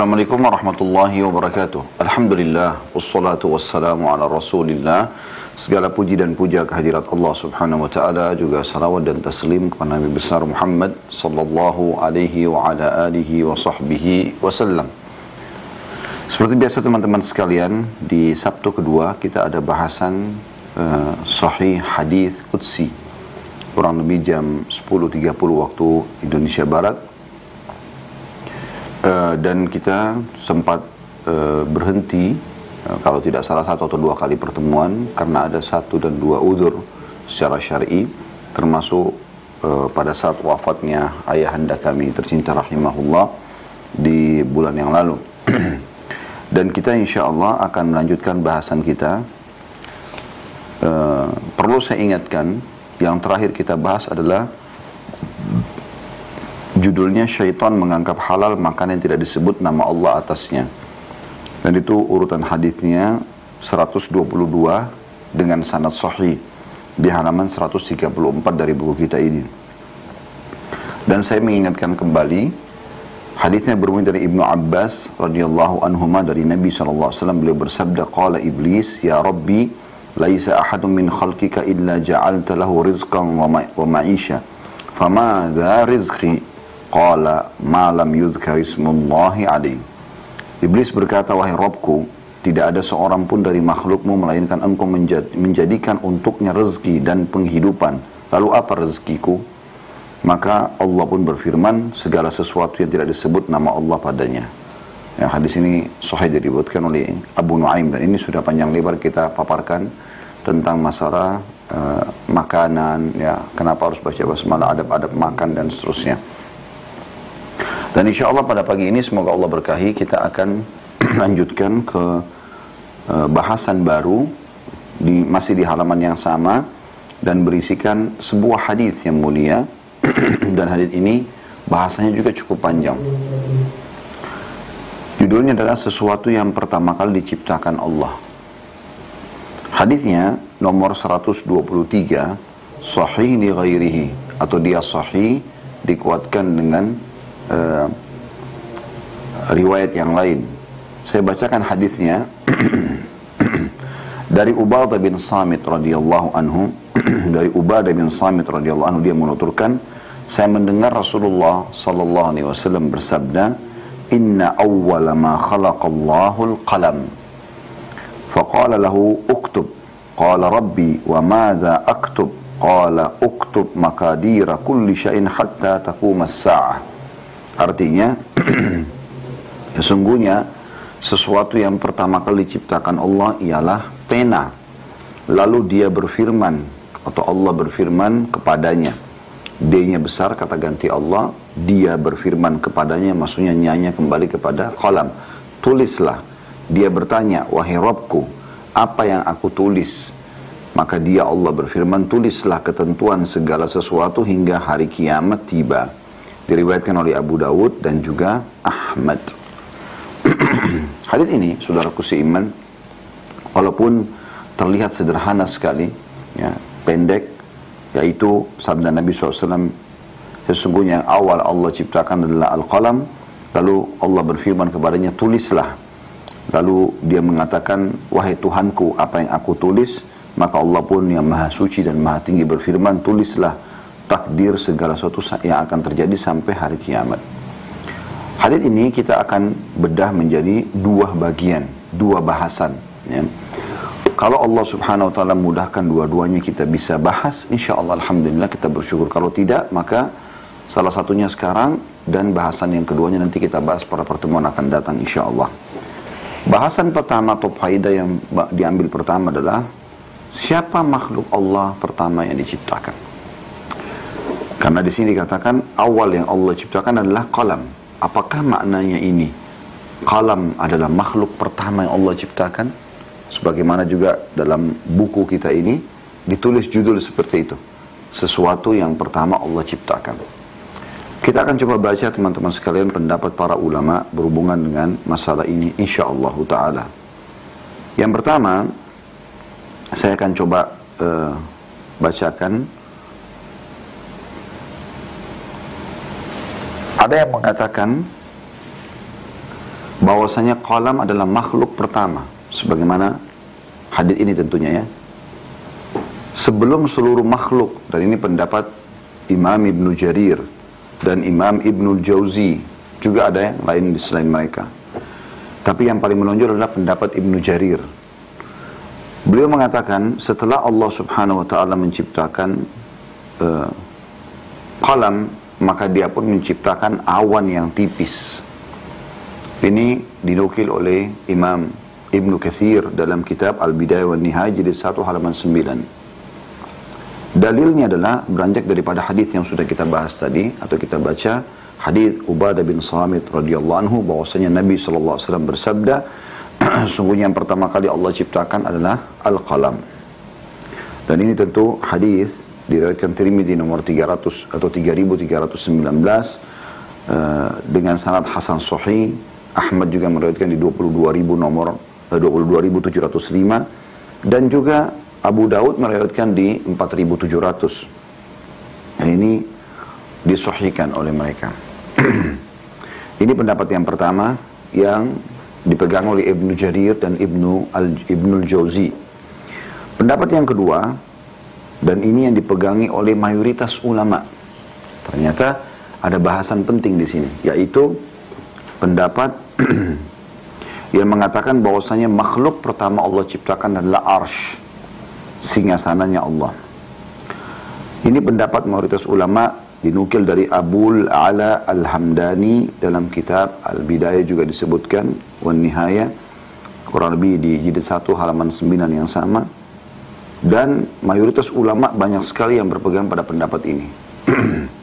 Assalamualaikum warahmatullahi wabarakatuh. Alhamdulillah, wassalatu wassalamu ala rasulillah. Segala puji dan puja kehadirat Allah subhanahu wa ta'ala juga salawat dan taslim kepada Nabi besar Muhammad sallallahu alaihi wa ala alihi wa sahbihi wasallam. Seperti biasa teman-teman sekalian, di Sabtu kedua kita ada bahasan uh, sahih hadis Qudsi. Kurang lebih jam 10.30 waktu Indonesia Barat uh, dan kita sempat uh, berhenti uh, kalau tidak salah satu atau dua kali pertemuan karena ada satu dan dua udur secara syar'i termasuk uh, pada saat wafatnya ayahanda kami tercinta rahimahullah di bulan yang lalu. Dan kita insya Allah akan melanjutkan bahasan kita. Uh, perlu saya ingatkan yang terakhir kita bahas adalah Judulnya syaitan menganggap halal makanan yang tidak disebut nama Allah atasnya. Dan itu urutan hadisnya 122 dengan sanad sahih di halaman 134 dari buku kita ini. Dan saya mengingatkan kembali hadisnya bermula dari Ibnu Abbas radhiyallahu anhu dari Nabi SAW beliau bersabda qala iblis ya rabbi laisa ahadun min khalqika illa ja'alta lahu rizqan wa ma'isha fama dha rizqi Qala malam yudhkar ismullahi alaih. Iblis berkata, wahai Robku, tidak ada seorang pun dari makhlukmu melainkan engkau menjadikan untuknya rezeki dan penghidupan. Lalu apa rezekiku? Maka Allah pun berfirman, segala sesuatu yang tidak disebut nama Allah padanya. Ya, hadis ini sahih diriwayatkan oleh Abu Nuaim dan ini sudah panjang lebar kita paparkan tentang masalah uh, makanan, ya kenapa harus baca basmalah, adab-adab makan dan seterusnya. Dan insya Allah pada pagi ini semoga Allah berkahi kita akan lanjutkan ke uh, bahasan baru di masih di halaman yang sama dan berisikan sebuah hadis yang mulia dan hadis ini bahasanya juga cukup panjang. Judulnya adalah sesuatu yang pertama kali diciptakan Allah. Hadisnya nomor 123 sahih li ghairihi atau dia sahih dikuatkan dengan uh, riwayat yang lain. Saya bacakan hadisnya. Dari Ubadah bin Samit radhiyallahu anhu. Dari Ubadah bin Samit radhiyallahu anhu dia menuturkan saya mendengar Rasulullah sallallahu alaihi wasallam bersabda inna awwala ma khalaqallahu al-qalam faqala lahu uktub qala rabbi wa madha aktub qala uktub makadira kulli syai'in hatta taquma Artinya, sesungguhnya sesuatu yang pertama kali diciptakan Allah ialah pena. Lalu dia berfirman, atau Allah berfirman kepadanya. D-nya besar, kata ganti Allah. Dia berfirman kepadanya, maksudnya nyanya kembali kepada kolam. Tulislah. Dia bertanya, wahai Robku, apa yang aku tulis? Maka dia Allah berfirman, tulislah ketentuan segala sesuatu hingga hari kiamat tiba diriwayatkan oleh Abu Dawud dan juga Ahmad. Hadis ini, saudaraku seiman, walaupun terlihat sederhana sekali, ya, pendek, yaitu sabda Nabi SAW, sesungguhnya yang awal Allah ciptakan adalah Al-Qalam, lalu Allah berfirman kepadanya, tulislah. Lalu dia mengatakan, wahai Tuhanku, apa yang aku tulis, maka Allah pun yang maha suci dan maha tinggi berfirman, tulislah takdir segala sesuatu yang akan terjadi sampai hari kiamat. Hadis ini kita akan bedah menjadi dua bagian, dua bahasan. Ya. Kalau Allah subhanahu wa ta'ala mudahkan dua-duanya kita bisa bahas, insya Allah Alhamdulillah kita bersyukur. Kalau tidak, maka salah satunya sekarang dan bahasan yang keduanya nanti kita bahas pada pertemuan akan datang insya Allah. Bahasan pertama atau faidah yang diambil pertama adalah siapa makhluk Allah pertama yang diciptakan. Karena di sini dikatakan awal yang Allah ciptakan adalah kalam. Apakah maknanya ini? Kalam adalah makhluk pertama yang Allah ciptakan. Sebagaimana juga dalam buku kita ini ditulis judul seperti itu. Sesuatu yang pertama Allah ciptakan. Kita akan coba baca teman-teman sekalian pendapat para ulama berhubungan dengan masalah ini insya Allah ta'ala. Yang pertama, saya akan coba uh, bacakan Ada yang mengatakan bahwasanya qalam adalah makhluk pertama. Sebagaimana hadis ini tentunya ya. Sebelum seluruh makhluk dan ini pendapat Imam Ibn Jarir dan Imam Ibn Jauzi juga ada yang lain selain mereka. Tapi yang paling menonjol adalah pendapat Ibn Jarir. Beliau mengatakan setelah Allah subhanahu wa ta'ala menciptakan uh, qalam maka dia pun menciptakan awan yang tipis ini dinukil oleh Imam Ibn Kathir dalam kitab Al-Bidayah wa Nihayah jadi satu halaman sembilan Dalilnya adalah beranjak daripada hadis yang sudah kita bahas tadi atau kita baca hadis Ubadah bin Samit radhiyallahu anhu bahwasanya Nabi wasallam bersabda sungguhnya yang pertama kali Allah ciptakan adalah al-qalam. Dan ini tentu hadis diriwayatkan Tirmidzi nomor 300 atau 3319 uh, eh, dengan sanad hasan sahih. Ahmad juga meriwayatkan di 22.000 nomor uh, eh, 22.705 dan juga Abu Daud meriwayatkan di 4700. Nah, ini disohikan oleh mereka. ini pendapat yang pertama yang dipegang oleh Ibnu Jarir dan Ibnu Al Ibnu Jauzi. Pendapat yang kedua dan ini yang dipegangi oleh mayoritas ulama. Ternyata ada bahasan penting di sini, yaitu pendapat yang mengatakan bahwasanya makhluk pertama Allah ciptakan adalah arsh singgasananya Allah. Ini pendapat mayoritas ulama dinukil dari Abul Ala Al-Hamdani dalam kitab Al-Bidayah juga disebutkan Wan Nihaya kurang lebih di jilid 1 halaman 9 yang sama dan mayoritas ulama banyak sekali yang berpegang pada pendapat ini.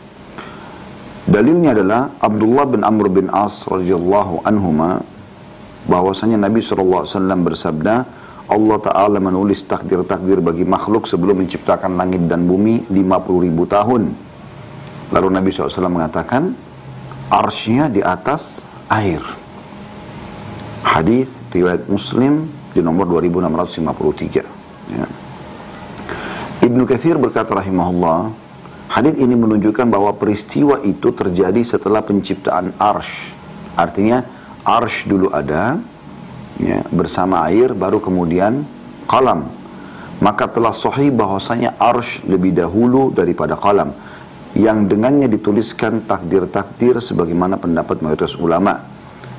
Dalilnya adalah Abdullah bin Amr bin As radhiyallahu anhuma bahwasanya Nabi SAW bersabda Allah Ta'ala menulis takdir-takdir bagi makhluk sebelum menciptakan langit dan bumi 50 ribu tahun. Lalu Nabi SAW mengatakan, arsnya di atas air. Hadis riwayat Muslim di nomor 2653. Ya. Ibnu Kathir berkata rahimahullah, hadis ini menunjukkan bahwa peristiwa itu terjadi setelah penciptaan arsh. Artinya arsh dulu ada, ya, bersama air baru kemudian kalam maka telah sahih bahwasanya arsh lebih dahulu daripada kalam yang dengannya dituliskan takdir-takdir sebagaimana pendapat mayoritas ulama.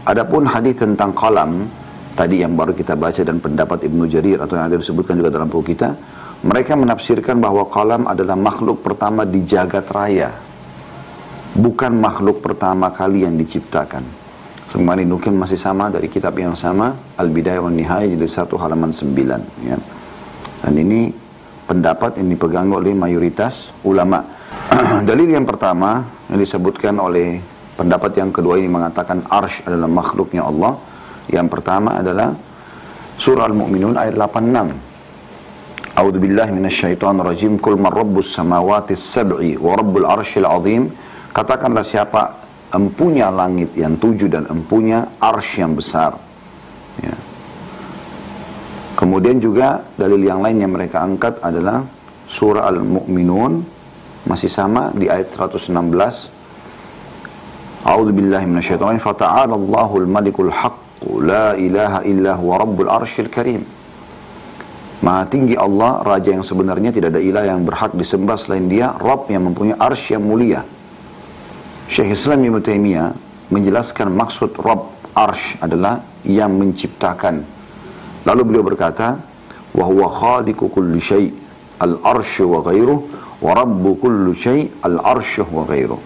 Adapun hadis tentang kalam tadi yang baru kita baca dan pendapat Ibnu Jarir atau yang ada disebutkan juga dalam buku kita mereka menafsirkan bahwa kalam adalah makhluk pertama di jagat raya bukan makhluk pertama kali yang diciptakan semua nukil masih sama dari kitab yang sama Al-Bidayah wa Nihayah jadi satu halaman sembilan ya. Dan ini pendapat yang dipegang oleh mayoritas ulama. Dalil yang pertama yang disebutkan oleh pendapat yang kedua ini mengatakan arsh adalah makhluknya Allah. Yang pertama adalah surah Al-Mu'minun ayat 86. A'udzu billahi minasyaitonir rajim. Qul man rabbus samawati sab'i wa rabbul arsyil azim. Katakanlah siapa empunya langit yang tujuh dan empunya arsh yang besar. Ya. Kemudian juga dalil yang lain yang mereka angkat adalah surah Al-Mu'minun masih sama di ayat 116 A'udzu billahi minasyaitonir fata'ala Allahul malikul haqq la ilaha illa huwa rabbul arsyil karim Maha tinggi Allah, Raja yang sebenarnya tidak ada ilah yang berhak disembah selain dia, Rabb yang mempunyai arsy yang mulia. Syekh Islam Ibn Taimiyah menjelaskan maksud Rabb Arsh adalah yang menciptakan. Lalu beliau berkata, syai' al-arsy wa ghairuh wa rabbu kulli syai' al-arsy wa ghairuh.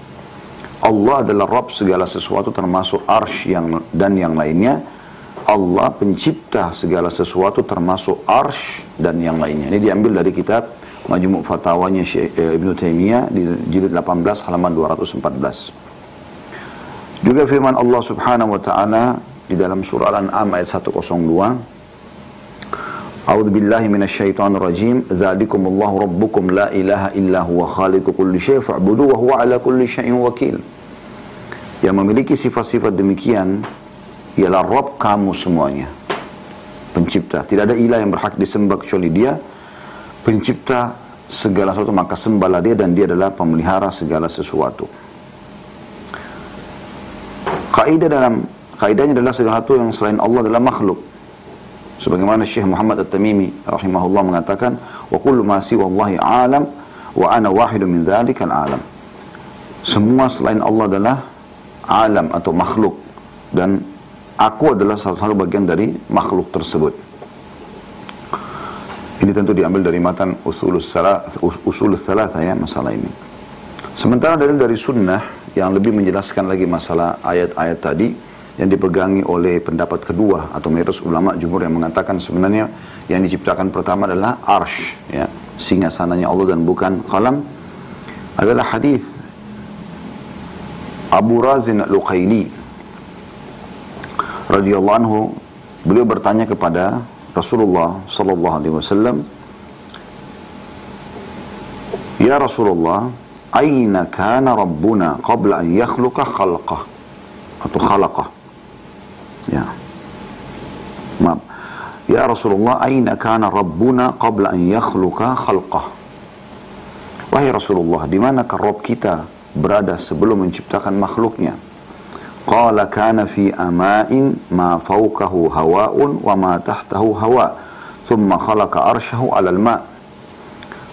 Allah adalah Rabb segala sesuatu termasuk arsh yang dan yang lainnya. Allah pencipta segala sesuatu termasuk arsh dan yang lainnya. Ini diambil dari kitab Majmu' Fatawanya Syekh eh, Ibn Taimiyah di jilid 18 halaman 214. Juga firman Allah Subhanahu wa taala di dalam surah Al-An'am ayat 102 A'udzu billahi minasyaitonir rajim. Dzalikumullahu rabbukum la ilaha illa huwa khaliqu kulli syai' fa'budu wa huwa ala kulli syai'in wakil. Yang memiliki sifat-sifat demikian ialah Rabb kamu semuanya. Pencipta. Tidak ada ilah yang berhak disembah kecuali Dia pencipta segala sesuatu maka sembahlah dia dan dia adalah pemelihara segala sesuatu. Kaidah dalam kaidahnya adalah segala sesuatu yang selain Allah adalah makhluk. Sebagaimana Syekh Muhammad At-Tamimi rahimahullah mengatakan, "Wa kullu ma siwallahi alam wa ana wahidun min dzalikal alam." Semua selain Allah adalah alam atau makhluk dan aku adalah salah satu bagian dari makhluk tersebut. Ini tentu diambil dari matan usul salah usul salah ya masalah ini. Sementara dari dari sunnah yang lebih menjelaskan lagi masalah ayat-ayat tadi yang dipegangi oleh pendapat kedua atau mayoritas ulama jumhur yang mengatakan sebenarnya yang diciptakan pertama adalah arsh ya singa sananya Allah dan bukan kalam adalah hadis Abu Razin Al-Luqaili radhiyallahu anhu beliau bertanya kepada Rasulullah sallallahu alaihi wasallam Ya Rasulullah aina kana rabbuna qabla an yakhluqa khalqah? Atau khalaqah. Ya. Maaf. Ya Rasulullah aina kana rabbuna qabla an yakhluqa khalqah? Wahai Rasulullah di manakah Rabb kita berada sebelum menciptakan makhluknya Qala kana fi ama'in ma fawqahu hawa'un wa ma tahtahu hawa. Thumma khalaqa arshahu 'alal ma'.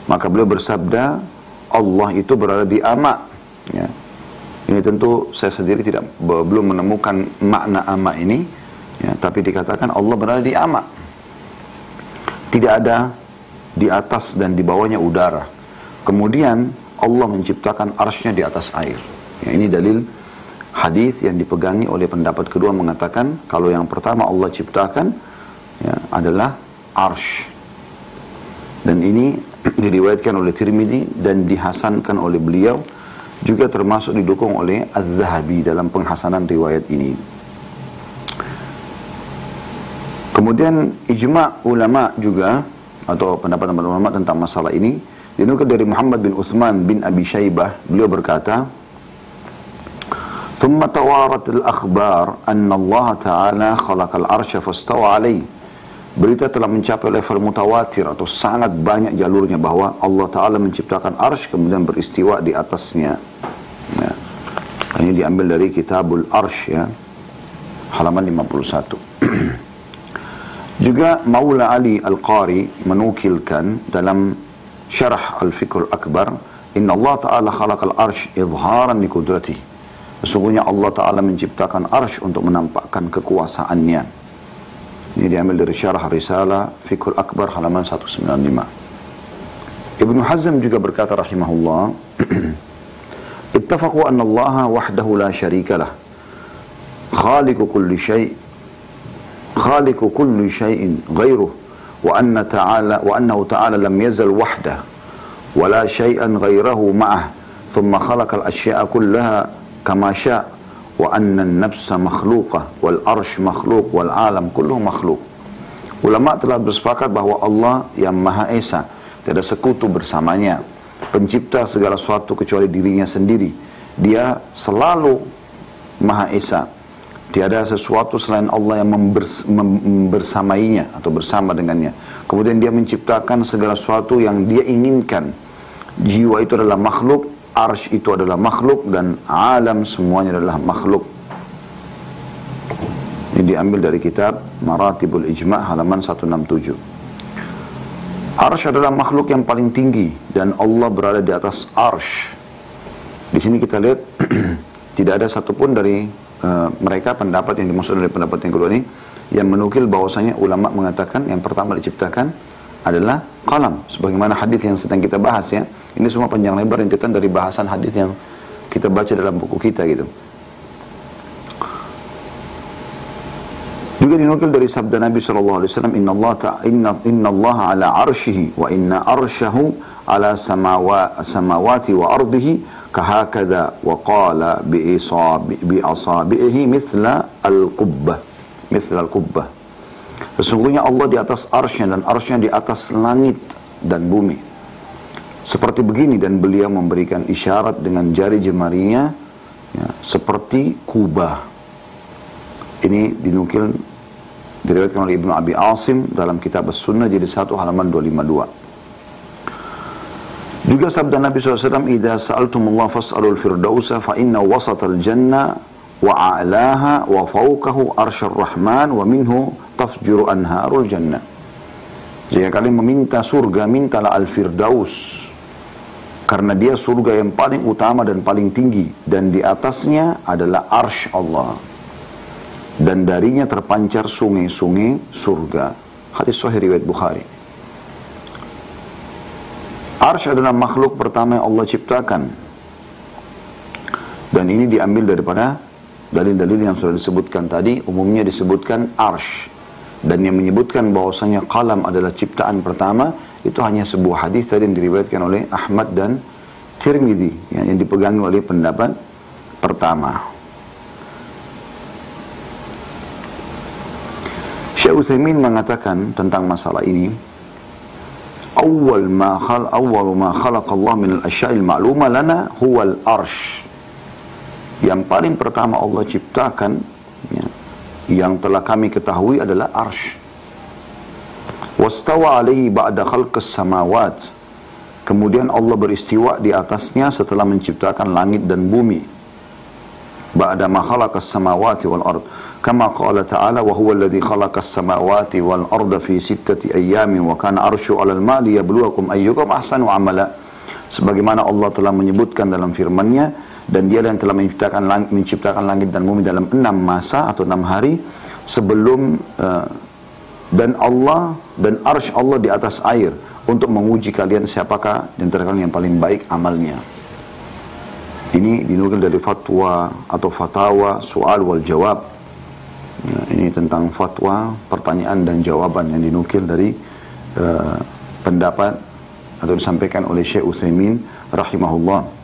Maka beliau bersabda, Allah itu berada di ama. Ya. Ini tentu saya sendiri tidak belum menemukan makna ama ini, ya, tapi dikatakan Allah berada di ama. Tidak ada di atas dan di bawahnya udara. Kemudian Allah menciptakan arsnya di atas air. Ya, ini dalil hadis yang dipegangi oleh pendapat kedua mengatakan kalau yang pertama Allah ciptakan ya, adalah arsh dan ini diriwayatkan oleh Tirmidzi dan dihasankan oleh beliau juga termasuk didukung oleh Az-Zahabi dalam penghasanan riwayat ini. Kemudian ijma ulama juga atau pendapat-pendapat ulama tentang masalah ini dinukil dari Muhammad bin Uthman bin Abi Shaybah beliau berkata ثم توارت الأخبار أن الله تعالى خلق العرش فاستوى عليه Berita telah mencapai level mutawatir atau sangat banyak jalurnya bahwa Allah Ta'ala menciptakan arsh kemudian beristiwa di atasnya. Ya. Ini diambil dari kitabul arsh ya. Halaman 51. Juga Maula Ali Al-Qari menukilkan dalam syarah Al-Fiqh Al-Akbar Inna Allah Ta'ala khalaqal arsh izharan li kudratihi Sesungguhnya Allah Ta'ala menciptakan arsh untuk menampakkan kekuasaannya. Ini diambil dari syarah risalah Fikul Akbar halaman 195. Ibnu Hazm juga berkata rahimahullah, Ittafaqu أن الله وحده لا شريك له خالق كل شيء خالق كل شيء غيره wa تعالى ta'ala wa annahu ta'ala lam yazal wahdah wa la syai'an ghairahu kama syaa wa anna an-nafsa makhluqah wal arsh makhluq wal alam kullu makhluq. Ulama telah bersepakat bahwa Allah yang Maha Esa tidak sekutu bersamanya, pencipta segala sesuatu kecuali dirinya sendiri. Dia selalu Maha Esa. Tiada sesuatu selain Allah yang members, membersamainya atau bersama dengannya. Kemudian dia menciptakan segala sesuatu yang dia inginkan. Jiwa itu adalah makhluk, arsh itu adalah makhluk dan alam semuanya adalah makhluk. Ini diambil dari kitab Maratibul Ijma' halaman 167. Arsh adalah makhluk yang paling tinggi dan Allah berada di atas arsh. Di sini kita lihat tidak ada satupun dari uh, mereka pendapat yang dimaksud dari pendapat yang kedua ini yang menukil bahwasanya ulama mengatakan yang pertama diciptakan adalah kalam sebagaimana hadis yang sedang kita bahas ya. Ini semua panjang lebar rintitan dari bahasan hadis yang kita baca dalam buku kita gitu. Juga dinukil dari sabda Nabi sallallahu alaihi wasallam inna Allah ta inna inna Allah ala arshihi wa inna arshahu ala samawa samawati wa ardihi kahakada wa qala bi isabi bi asabihi mithla al-qubbah. Mithla al-qubbah Sesungguhnya Allah di atas arsnya dan arsnya di atas langit dan bumi. Seperti begini dan beliau memberikan isyarat dengan jari jemarinya ya, seperti kubah. Ini dinukil diriwayatkan oleh Ibnu Abi Asim dalam kitab As-Sunnah jadi satu halaman 252. Juga sabda Nabi SAW, "Idza sa'altumullah fas'alul firdausa fa inna wasatal jannah wa a'laha wa fawqahu arsyur rahman wa minhu tafjuru anharul jannah. Jika kalian meminta surga, mintalah al-firdaus. Karena dia surga yang paling utama dan paling tinggi. Dan di atasnya adalah arsh Allah. Dan darinya terpancar sungai-sungai surga. Hadis sahih riwayat Bukhari. Arsh adalah makhluk pertama yang Allah ciptakan. Dan ini diambil daripada dalil-dalil yang sudah disebutkan tadi. Umumnya disebutkan arsh dan yang menyebutkan bahwasanya kalam adalah ciptaan pertama itu hanya sebuah hadis tadi yang diriwayatkan oleh Ahmad dan Tirmidzi yang, yang dipegang oleh pendapat pertama. Syekh Utsaimin mengatakan tentang masalah ini awal ma khal awal ma khalaqa Allah min al-asya'il ma'luma lana huwa al-arsh. Yang paling pertama Allah ciptakan ya, yang telah kami ketahui adalah arsh. Wastawa alaihi ba'da khalqas samawat. Kemudian Allah beristiwa di atasnya setelah menciptakan langit dan bumi. Ba'da ma khalaqas samawati wal ard. Kama qala ta'ala wa huwa alladhi khalaqas samawati wal arda fi sittati ayyamin wa kana arsyu 'alal ma'i liyabluwakum ayyukum ahsanu amala. Sebagaimana Allah telah menyebutkan dalam firman-Nya, dan dia yang telah menciptakan langit, menciptakan langit dan bumi dalam enam masa atau enam hari sebelum uh, dan Allah dan arsh Allah di atas air untuk menguji kalian siapakah di antara kalian yang paling baik amalnya. Ini dinukil dari fatwa atau fatawa soal wal jawab. Ya, ini tentang fatwa, pertanyaan dan jawaban yang dinukil dari uh, pendapat atau disampaikan oleh Syekh Utsaimin rahimahullah.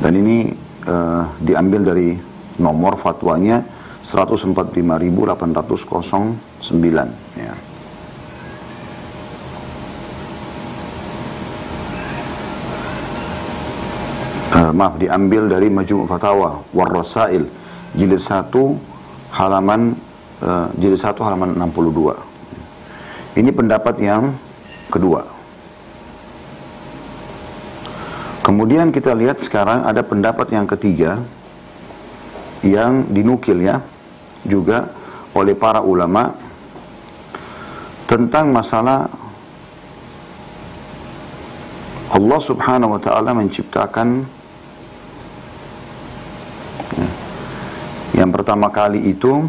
Dan ini uh, diambil dari nomor fatwanya 145.809 ya. Uh, maaf diambil dari Majmu' Fatawa Warrasail jilid 1 halaman uh, jilid 1 halaman 62. Ini pendapat yang kedua. Kemudian kita lihat sekarang ada pendapat yang ketiga yang dinukil ya juga oleh para ulama tentang masalah Allah Subhanahu wa taala menciptakan. Ya, yang pertama kali itu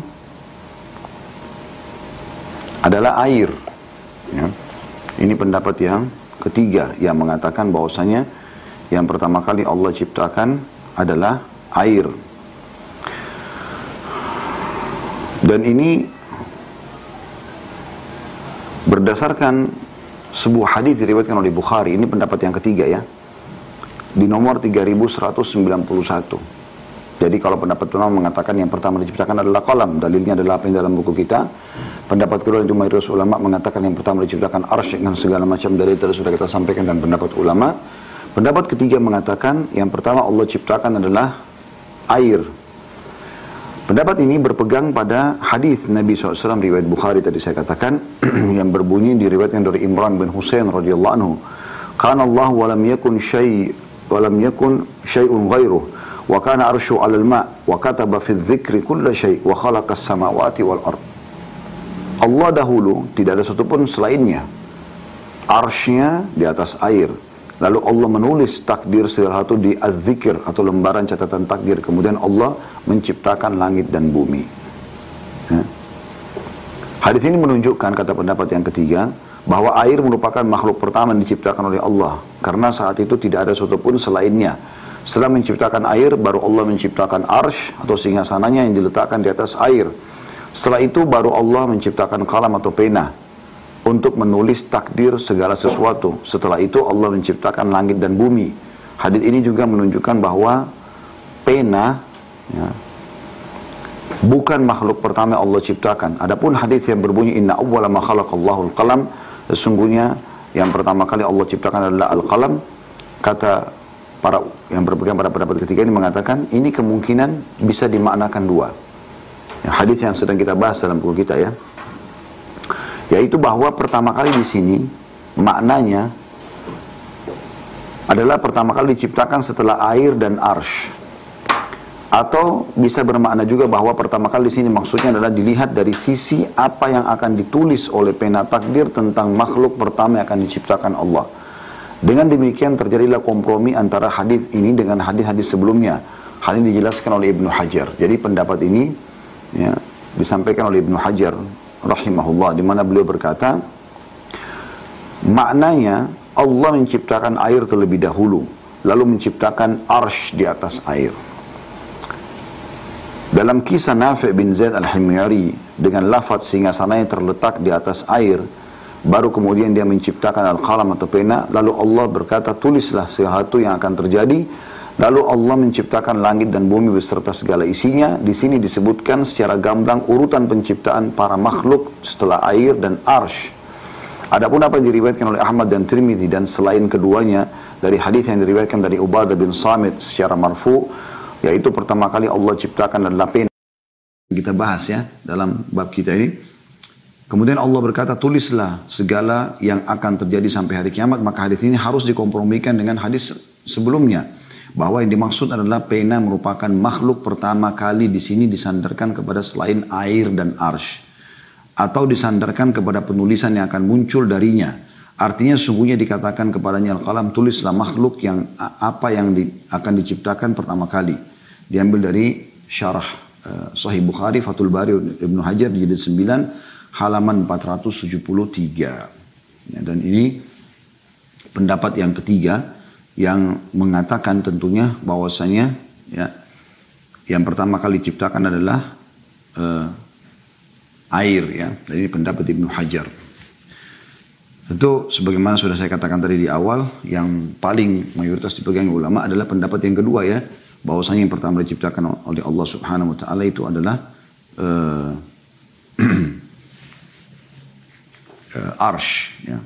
adalah air. Ya. Ini pendapat yang ketiga yang mengatakan bahwasanya yang pertama kali Allah ciptakan adalah air. Dan ini berdasarkan sebuah hadis diriwayatkan oleh Bukhari. Ini pendapat yang ketiga ya. Di nomor 3191. Jadi kalau pendapat pertama mengatakan yang pertama diciptakan adalah kolam, dalilnya adalah apa yang dalam buku kita. Pendapat kedua itu mayoritas ulama mengatakan yang pertama diciptakan arsy dengan segala macam dalil tadi sudah kita sampaikan dan pendapat ulama. Pendapat ketiga mengatakan yang pertama Allah ciptakan adalah air. Pendapat ini berpegang pada hadis Nabi SAW riwayat Bukhari tadi saya katakan yang berbunyi diriwayatkan dari Imran bin Husain radhiyallahu anhu. Kana Allah wa lam yakun syai wa lam yakun syai'un ghairuh wa kana arsyu 'alal ma' wa kataba fi dzikri kulla syai' wa khalaqas samawati wal ard. Allah dahulu tidak ada satupun selainnya. Arsy-nya di atas air, Lalu Allah menulis takdir segala satu di az-zikir atau lembaran catatan takdir. Kemudian Allah menciptakan langit dan bumi. Ya. Hadis ini menunjukkan kata pendapat yang ketiga bahwa air merupakan makhluk pertama yang diciptakan oleh Allah karena saat itu tidak ada satupun selainnya. Setelah menciptakan air baru Allah menciptakan arsh atau singgasananya yang diletakkan di atas air. Setelah itu baru Allah menciptakan kalam atau pena untuk menulis takdir segala sesuatu. Setelah itu Allah menciptakan langit dan bumi. Hadis ini juga menunjukkan bahwa pena ya, bukan makhluk pertama Allah ciptakan. Adapun hadis yang berbunyi inna awwala ma khalaqallahu al-qalam sesungguhnya yang pertama kali Allah ciptakan adalah al-qalam kata para yang berpegang pada pendapat ketiga ini mengatakan ini kemungkinan bisa dimaknakan dua. Ya, hadis yang sedang kita bahas dalam buku kita ya yaitu bahwa pertama kali di sini maknanya adalah pertama kali diciptakan setelah air dan arsh. Atau bisa bermakna juga bahwa pertama kali di sini maksudnya adalah dilihat dari sisi apa yang akan ditulis oleh pena takdir tentang makhluk pertama yang akan diciptakan Allah. Dengan demikian terjadilah kompromi antara hadis ini dengan hadis-hadis sebelumnya. Hal ini dijelaskan oleh Ibnu Hajar. Jadi pendapat ini ya, disampaikan oleh Ibnu Hajar rahimahullah di mana beliau berkata maknanya Allah menciptakan air terlebih dahulu lalu menciptakan arsh di atas air. Dalam kisah Nafi' bin Zaid al-Himyari dengan lafaz sana yang terletak di atas air, baru kemudian dia menciptakan al-qalam atau pena, lalu Allah berkata tulislah sesuatu yang akan terjadi, lalu Allah menciptakan langit dan bumi beserta segala isinya. Di sini disebutkan secara gamblang urutan penciptaan para makhluk setelah air dan arsh. Adapun apa yang diriwayatkan oleh Ahmad dan Tirmidzi dan selain keduanya dari hadis yang diriwayatkan dari Ubadah bin Samit secara marfu yaitu pertama kali Allah ciptakan adalah pena. Kita bahas ya dalam bab kita ini. Kemudian Allah berkata, tulislah segala yang akan terjadi sampai hari kiamat. Maka hadis ini harus dikompromikan dengan hadis sebelumnya. Bahwa yang dimaksud adalah pena merupakan makhluk pertama kali di sini disandarkan kepada selain air dan arsh. Atau disandarkan kepada penulisan yang akan muncul darinya. Artinya sungguhnya dikatakan kepadanya al-qalam tulislah makhluk yang apa yang di, akan diciptakan pertama kali diambil dari syarah uh, Sahih Bukhari Fathul Bari Ibnu Hajar jilid 9 halaman 473 ya, dan ini pendapat yang ketiga yang mengatakan tentunya bahwasanya ya yang pertama kali diciptakan adalah uh, air ya dan ini pendapat Ibnu Hajar Tentu sebagaimana sudah saya katakan tadi di awal, yang paling mayoritas dipegang ulama adalah pendapat yang kedua ya, bahwasanya yang pertama diciptakan oleh Allah Subhanahu wa taala itu adalah uh, uh, arsh ya.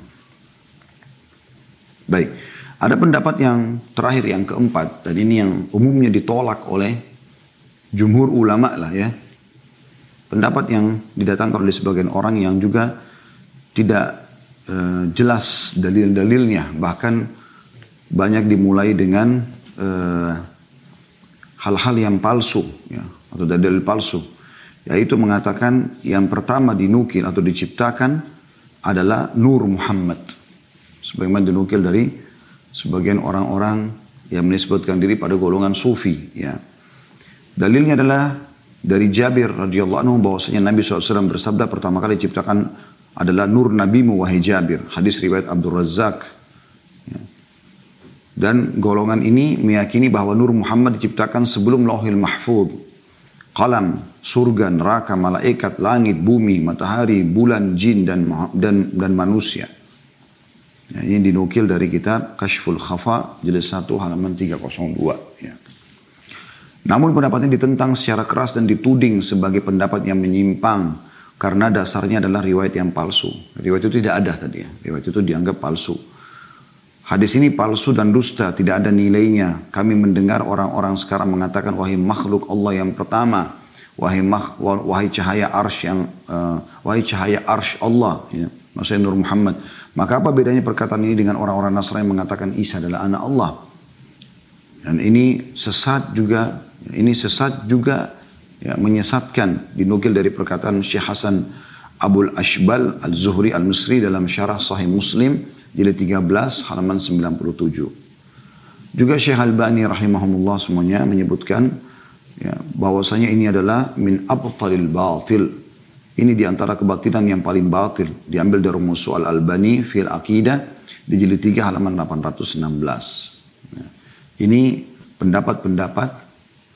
Baik. Ada pendapat yang terakhir yang keempat dan ini yang umumnya ditolak oleh jumhur ulama lah ya. Pendapat yang didatangkan oleh sebagian orang yang juga tidak uh, jelas dalil-dalilnya bahkan banyak dimulai dengan uh, hal-hal yang palsu ya, atau dalil palsu yaitu mengatakan yang pertama dinukil atau diciptakan adalah Nur Muhammad sebagaimana dinukil dari sebagian orang-orang yang menyebutkan diri pada golongan sufi ya dalilnya adalah dari Jabir radhiyallahu anhu bahwasanya Nabi SAW bersabda pertama kali diciptakan adalah nur nabimu wahai Jabir hadis riwayat Abdul Razak dan golongan ini meyakini bahwa Nur Muhammad diciptakan sebelum lauhil mahfud. Kalam, surga, neraka, malaikat, langit, bumi, matahari, bulan, jin, dan dan, dan manusia. Ya, ini dinukil dari kitab Kashful Khafa, jilid 1 halaman 302. Ya. Namun pendapat ini ditentang secara keras dan dituding sebagai pendapat yang menyimpang karena dasarnya adalah riwayat yang palsu. Riwayat itu tidak ada tadi ya. Riwayat itu dianggap palsu. Hadis ini palsu dan dusta, tidak ada nilainya. Kami mendengar orang-orang sekarang mengatakan, wahai makhluk Allah yang pertama, wahai makh, wahai cahaya arsh yang, uh, wahai cahaya arsh Allah, ya. Maksudnya Nur Muhammad. Maka apa bedanya perkataan ini dengan orang-orang Nasrani yang mengatakan Isa adalah anak Allah? Dan ini sesat juga, ini sesat juga ya, menyesatkan dinukil dari perkataan Syekh Hasan Abul Ashbal Al-Zuhri Al-Misri dalam syarah Sahih Muslim jilid 13 halaman 97. Juga Syekh Al-Bani rahimahumullah semuanya menyebutkan ya, bahwasanya ini adalah min abtalil batil. Ini di antara kebatilan yang paling batil. Diambil dari Musu Al-Albani fil Aqidah di jilid 3 halaman 816. Ya. Ini pendapat-pendapat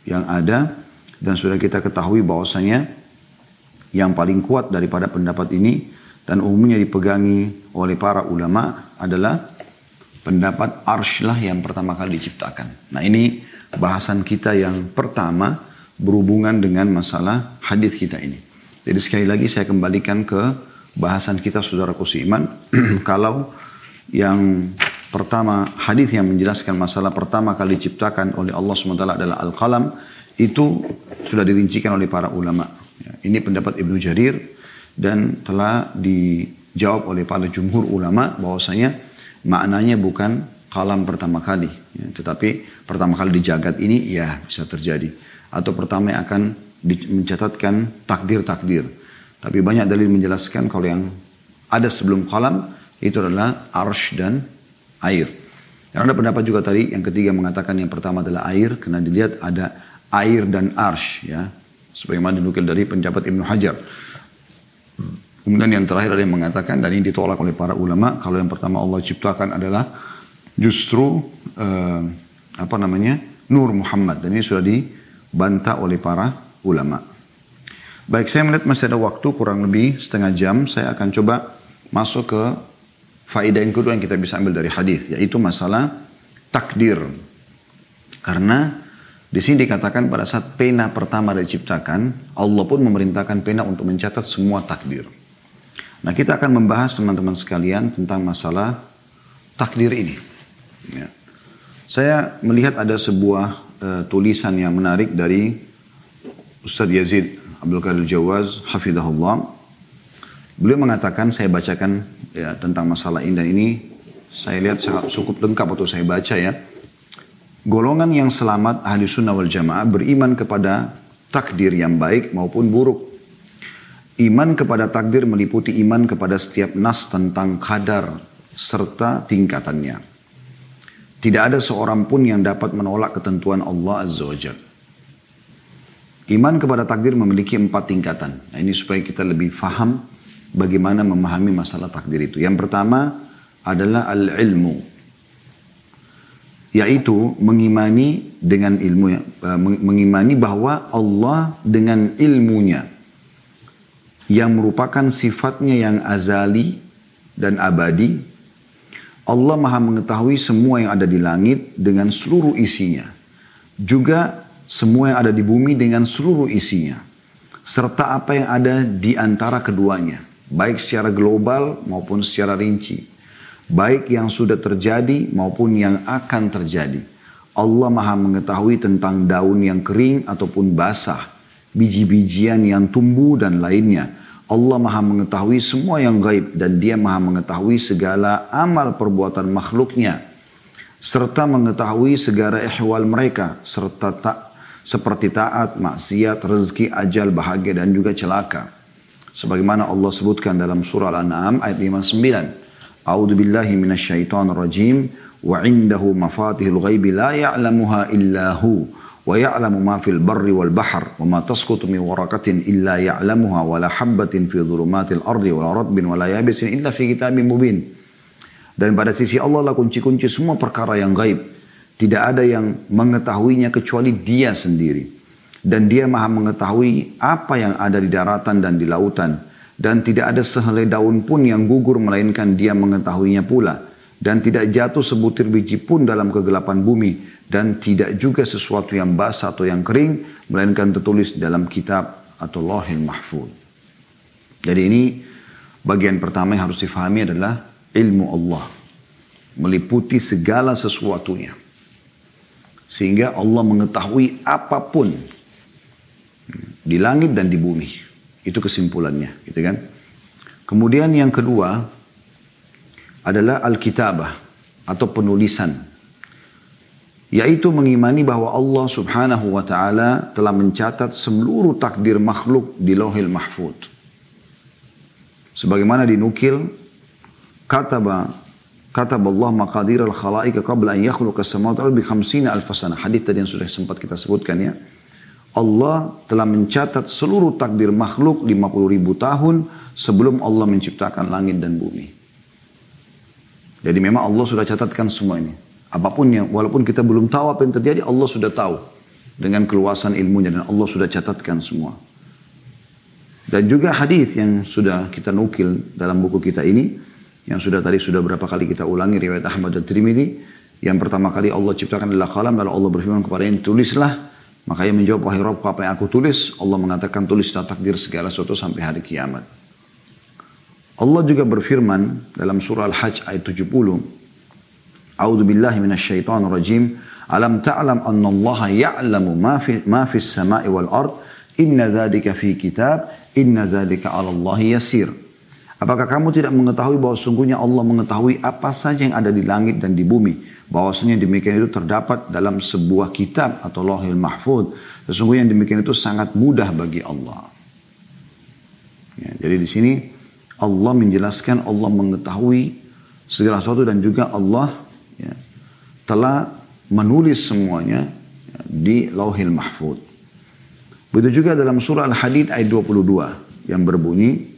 yang ada dan sudah kita ketahui bahwasanya yang paling kuat daripada pendapat ini dan umumnya dipegangi oleh para ulama adalah pendapat arsh lah yang pertama kali diciptakan. Nah ini bahasan kita yang pertama berhubungan dengan masalah hadis kita ini. Jadi sekali lagi saya kembalikan ke bahasan kita saudara iman. Kalau yang pertama hadis yang menjelaskan masalah pertama kali diciptakan oleh Allah SWT adalah Al-Qalam itu sudah dirincikan oleh para ulama. Ya, ini pendapat Ibnu Jarir dan telah dijawab oleh para jumhur ulama bahwasanya maknanya bukan kalam pertama kali, ya, tetapi pertama kali di jagat ini ya bisa terjadi. atau pertama yang akan mencatatkan takdir-takdir. Tapi banyak dalil menjelaskan kalau yang ada sebelum kalam itu adalah arsh dan air. Dan ada pendapat juga tadi yang ketiga mengatakan yang pertama adalah air karena dilihat ada air dan arsh ya. Sebagaimana dinukil dari penjabat Ibnu Hajar. Kemudian yang terakhir ada yang mengatakan dan ini ditolak oleh para ulama kalau yang pertama Allah ciptakan adalah justru uh, apa namanya Nur Muhammad dan ini sudah dibantah oleh para ulama. Baik, saya melihat masih ada waktu kurang lebih setengah jam. Saya akan coba masuk ke faedah yang kedua yang kita bisa ambil dari hadis, yaitu masalah takdir. Karena di sini dikatakan pada saat pena pertama diciptakan, Allah pun memerintahkan pena untuk mencatat semua takdir. Nah kita akan membahas teman-teman sekalian tentang masalah takdir ini. Ya. Saya melihat ada sebuah uh, tulisan yang menarik dari Ustadz Yazid Abdul Qadir Jawaz, hafidahullah. Beliau mengatakan, saya bacakan ya, tentang masalah ini dan ini saya lihat cukup lengkap untuk saya baca ya. Golongan yang selamat ahli sunnah wal jamaah beriman kepada takdir yang baik maupun buruk. Iman kepada takdir meliputi iman kepada setiap nas tentang kadar serta tingkatannya. Tidak ada seorang pun yang dapat menolak ketentuan Allah Azza wa Jalla. Iman kepada takdir memiliki empat tingkatan. Nah, ini supaya kita lebih faham bagaimana memahami masalah takdir itu. Yang pertama adalah al-ilmu. Yaitu mengimani dengan ilmu, eh, mengimani bahwa Allah dengan ilmunya yang merupakan sifatnya yang azali dan abadi. Allah maha mengetahui semua yang ada di langit dengan seluruh isinya. Juga semua yang ada di bumi dengan seluruh isinya, serta apa yang ada di antara keduanya, baik secara global maupun secara rinci, baik yang sudah terjadi maupun yang akan terjadi. Allah Maha mengetahui tentang daun yang kering ataupun basah, biji-bijian yang tumbuh dan lainnya. Allah Maha mengetahui semua yang gaib dan Dia Maha mengetahui segala amal perbuatan makhluknya serta mengetahui segala ihwal mereka serta tak seperti taat, maksiat, rezeki, ajal, bahagia dan juga celaka. Sebagaimana Allah sebutkan dalam surah Al-An'am ayat 59. A'udzu billahi minasyaitonir rajim wa 'indahu mafatihul ghaibi la ya'lamuha illa hu wa ya'lamu ma fil barri wal bahr wa ma tasqutu min waraqatin illa ya'lamuha wa la habatin fi dhulumatil ardi wa la ratbin wa la yabisin illa fi kitabim mubin. Dan pada sisi Allah lah kunci-kunci semua perkara yang gaib tidak ada yang mengetahuinya kecuali dia sendiri. Dan dia maha mengetahui apa yang ada di daratan dan di lautan. Dan tidak ada sehelai daun pun yang gugur melainkan dia mengetahuinya pula. Dan tidak jatuh sebutir biji pun dalam kegelapan bumi. Dan tidak juga sesuatu yang basah atau yang kering. Melainkan tertulis dalam kitab atau lohil mahfud. Jadi ini bagian pertama yang harus difahami adalah ilmu Allah. Meliputi segala sesuatunya. Sehingga Allah mengetahui apa pun di langit dan di bumi. Itu kesimpulannya, gitu kan? Kemudian yang kedua adalah Alkitabah atau penulisan. Yaitu mengimani bahwa Allah subhanahu wa ta'ala telah mencatat seluruh takdir makhluk di lohil mahfud. Sebagaimana dinukil, kataba Kata Allah maqadir al-khalaika qabla an yakhluqa as-samawati wal ardi bi 50 alf sana. Hadis tadi yang sudah sempat kita sebutkan ya. Allah telah mencatat seluruh takdir makhluk 50 ribu tahun sebelum Allah menciptakan langit dan bumi. Jadi memang Allah sudah catatkan semua ini. Apa pun yang, walaupun kita belum tahu apa yang terjadi, Allah sudah tahu. Dengan keluasan ilmunya dan Allah sudah catatkan semua. Dan juga hadis yang sudah kita nukil dalam buku kita ini, yang sudah tadi sudah berapa kali kita ulangi riwayat Ahmad dan Trimidi yang pertama kali Allah ciptakan adalah kalam lalu Allah berfirman kepada yang tulislah. Maka ia menjawab wahai Rabb apa yang aku tulis? Allah mengatakan tulislah takdir segala sesuatu sampai hari kiamat. Allah juga berfirman dalam surah Al-Hajj ayat 70 A'udzu billahi minasyaitonir rajim Alam ta'lam anna Allah ya'lamu ma fi ma fis sama'i wal ard? Inna dzalika fi kitab inna dzalika 'ala Allah yasir Apakah kamu tidak mengetahui bahwa sungguhnya Allah mengetahui apa saja yang ada di langit dan di bumi? Bahwasanya demikian itu terdapat dalam sebuah kitab atau lohil mahfud. Sesungguhnya demikian itu sangat mudah bagi Allah. Ya, jadi di sini Allah menjelaskan Allah mengetahui segala sesuatu dan juga Allah ya, telah menulis semuanya ya, di lauhil mahfud. Begitu juga dalam surah Al-Hadid ayat 22 yang berbunyi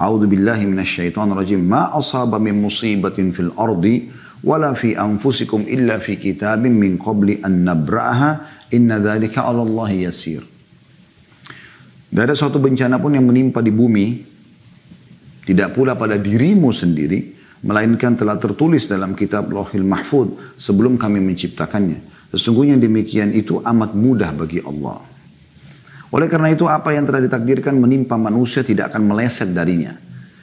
A'udzu billahi minasyaitonir rajim. Ma asaba min musibatin fil ardi wala fi anfusikum illa fi kitabin min qabli an nabra'aha inna dzalika 'ala Allah yasir. Tidak ada suatu bencana pun yang menimpa di bumi, tidak pula pada dirimu sendiri, melainkan telah tertulis dalam kitab Lohil Mahfud sebelum kami menciptakannya. Sesungguhnya demikian itu amat mudah bagi Allah. Oleh karena itu apa yang telah ditakdirkan menimpa manusia tidak akan meleset darinya.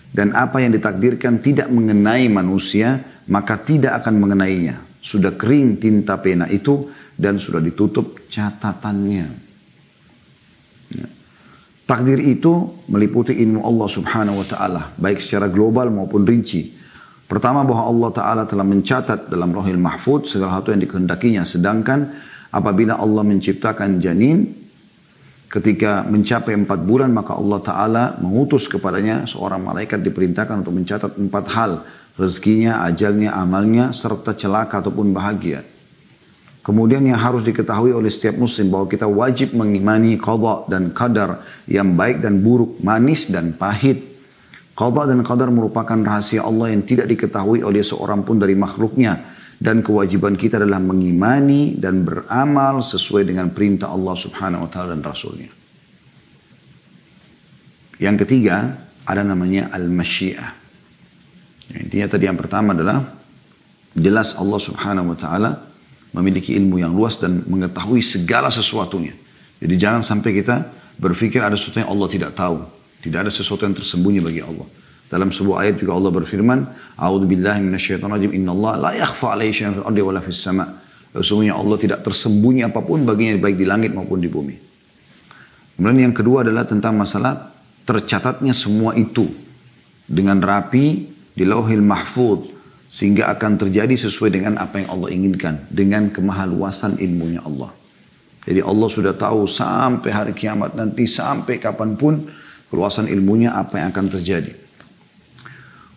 Dan apa yang ditakdirkan tidak mengenai manusia, maka tidak akan mengenainya. Sudah kering tinta pena itu dan sudah ditutup catatannya. Ya. Takdir itu meliputi ilmu Allah subhanahu wa ta'ala, baik secara global maupun rinci. Pertama bahwa Allah Ta'ala telah mencatat dalam rohil mahfud segala hal yang dikehendakinya. Sedangkan apabila Allah menciptakan janin, Ketika mencapai empat bulan maka Allah Ta'ala mengutus kepadanya seorang malaikat diperintahkan untuk mencatat empat hal. Rezekinya, ajalnya, amalnya, serta celaka ataupun bahagia. Kemudian yang harus diketahui oleh setiap muslim bahwa kita wajib mengimani qadha dan qadar yang baik dan buruk, manis dan pahit. Qadha dan qadar merupakan rahasia Allah yang tidak diketahui oleh seorang pun dari makhluknya dan kewajiban kita adalah mengimani dan beramal sesuai dengan perintah Allah Subhanahu wa taala dan rasulnya. Yang ketiga ada namanya al-masyiah. Intinya tadi yang pertama adalah jelas Allah Subhanahu wa taala memiliki ilmu yang luas dan mengetahui segala sesuatunya. Jadi jangan sampai kita berpikir ada sesuatu yang Allah tidak tahu. Tidak ada sesuatu yang tersembunyi bagi Allah. Dalam sebuah ayat juga Allah berfirman, "A'udzu billahi. Innallaha la yakhfa 'alaihi syai'un fil ardi wala fis sama'." Sesungguhnya Allah tidak tersembunyi apa pun baginya baik di langit maupun di bumi. Kemudian yang kedua adalah tentang masalah tercatatnya semua itu dengan rapi di lauhil mahfud sehingga akan terjadi sesuai dengan apa yang Allah inginkan dengan kemahaluasan ilmunya Allah. Jadi Allah sudah tahu sampai hari kiamat nanti sampai kapan pun keluasan ilmunya apa yang akan terjadi.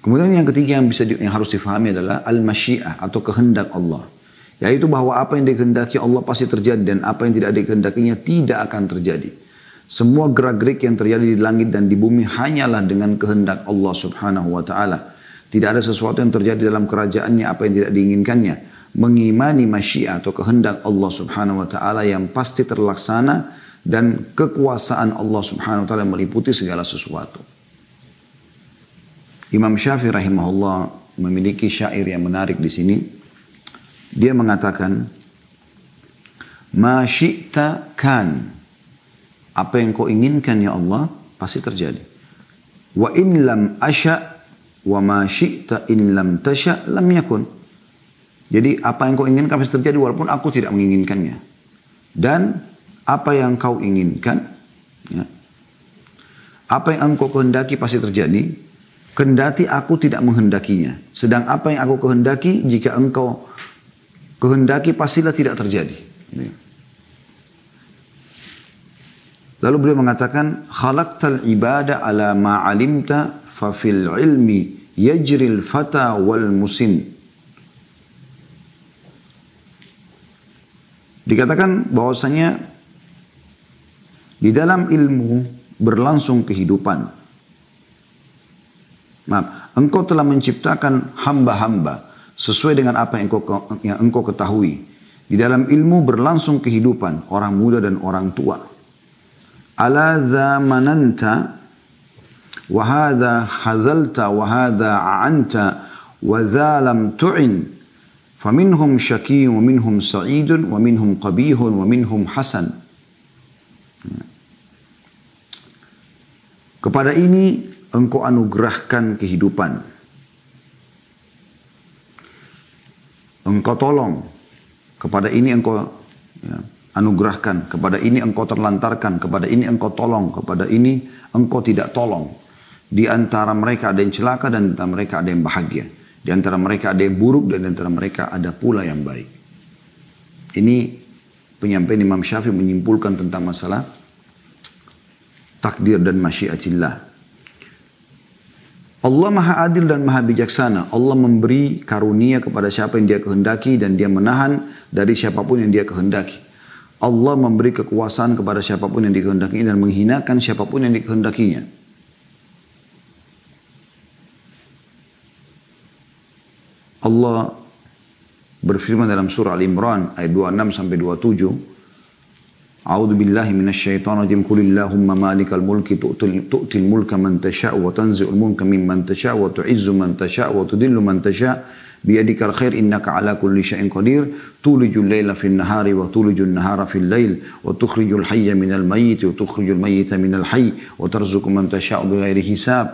Kemudian yang ketiga yang bisa di, yang harus difahami adalah al-masyiah atau kehendak Allah. Yaitu bahwa apa yang dikehendaki Allah pasti terjadi dan apa yang tidak dikehendakinya tidak akan terjadi. Semua gerak-gerik yang terjadi di langit dan di bumi hanyalah dengan kehendak Allah subhanahu wa ta'ala. Tidak ada sesuatu yang terjadi dalam kerajaannya apa yang tidak diinginkannya. Mengimani masyiah atau kehendak Allah subhanahu wa ta'ala yang pasti terlaksana dan kekuasaan Allah subhanahu wa ta'ala meliputi segala sesuatu. Imam Syafi'i rahimahullah memiliki syair yang menarik di sini. Dia mengatakan, Ma syi'ta kan. Apa yang kau inginkan ya Allah, pasti terjadi. Wa in lam asya wa ma syi'ta in lam tasya lam yakun. Jadi apa yang kau inginkan pasti terjadi walaupun aku tidak menginginkannya. Dan apa yang kau inginkan, ya, apa yang engkau kehendaki pasti terjadi. Kendati aku tidak menghendakinya. Sedang apa yang aku kehendaki, jika engkau kehendaki pastilah tidak terjadi. Lalu beliau mengatakan, Khalaqtal ibada ala ma'alimta fa fil ilmi yajril fata wal musin. Dikatakan bahwasanya di dalam ilmu berlangsung kehidupan. Maaf, engkau telah menciptakan hamba-hamba sesuai dengan apa yang engkau, yang engkau ketahui. Di dalam ilmu berlangsung kehidupan orang muda dan orang tua. Ala zamananta wa hadha hadhalta wa hadha a'anta wa lam tu'in minhum sa'idun wa minhum qabihun wa minhum hasan. Kepada ini engkau anugerahkan kehidupan. Engkau tolong. Kepada ini engkau ya, anugerahkan. Kepada ini engkau terlantarkan. Kepada ini engkau tolong. Kepada ini engkau tidak tolong. Di antara mereka ada yang celaka dan di antara mereka ada yang bahagia. Di antara mereka ada yang buruk dan di antara mereka ada pula yang baik. Ini penyampaian Imam Syafi'i menyimpulkan tentang masalah takdir dan masyiatillah. Allah maha adil dan maha bijaksana. Allah memberi karunia kepada siapa yang dia kehendaki dan dia menahan dari siapa pun yang dia kehendaki. Allah memberi kekuasaan kepada siapa pun yang dikehendaki dan menghinakan siapa pun yang dikehendakinya. Allah berfirman dalam surah Al-Imran ayat 26 sampai 27 أعوذ بالله من الشيطان الرجيم. قل اللهم مالك الملك تؤتي الملك من تشاء وتنزع الملك ممن تشاء وتعز من تشاء وتذل من تشاء. بيدك الخير إنك على كل شيء قدير. تولج الليل في النهار وتولج النهار في الليل. وتخرج الحي من الميت وتخرج الميت من الحي. وترزق من تشاء بغير حساب.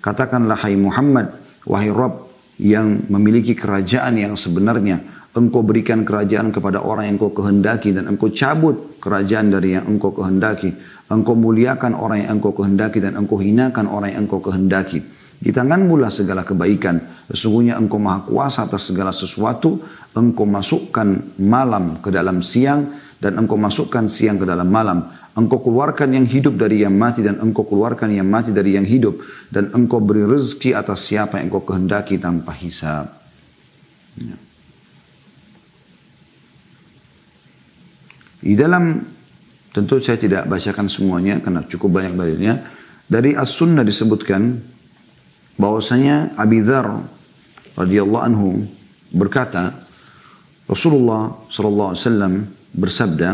Katakanlah hai Muhammad wahai Rabb yang memiliki kerajaan yang sebenarnya. Engkau berikan kerajaan kepada orang yang engkau kehendaki dan engkau cabut kerajaan dari yang engkau kehendaki. Engkau muliakan orang yang engkau kehendaki dan engkau hinakan orang yang engkau kehendaki. Di tanganmu lah segala kebaikan. Sesungguhnya engkau maha kuasa atas segala sesuatu. Engkau masukkan malam ke dalam siang dan engkau masukkan siang ke dalam malam. Engkau keluarkan yang hidup dari yang mati dan engkau keluarkan yang mati dari yang hidup. Dan engkau beri rezeki atas siapa yang engkau kehendaki tanpa hisab. Ya. Di dalam tentu saya tidak bacakan semuanya karena cukup banyak dalilnya. Dari As-Sunnah disebutkan bahwasanya Abi Dzar radhiyallahu anhu berkata Rasulullah sallallahu alaihi wasallam bersabda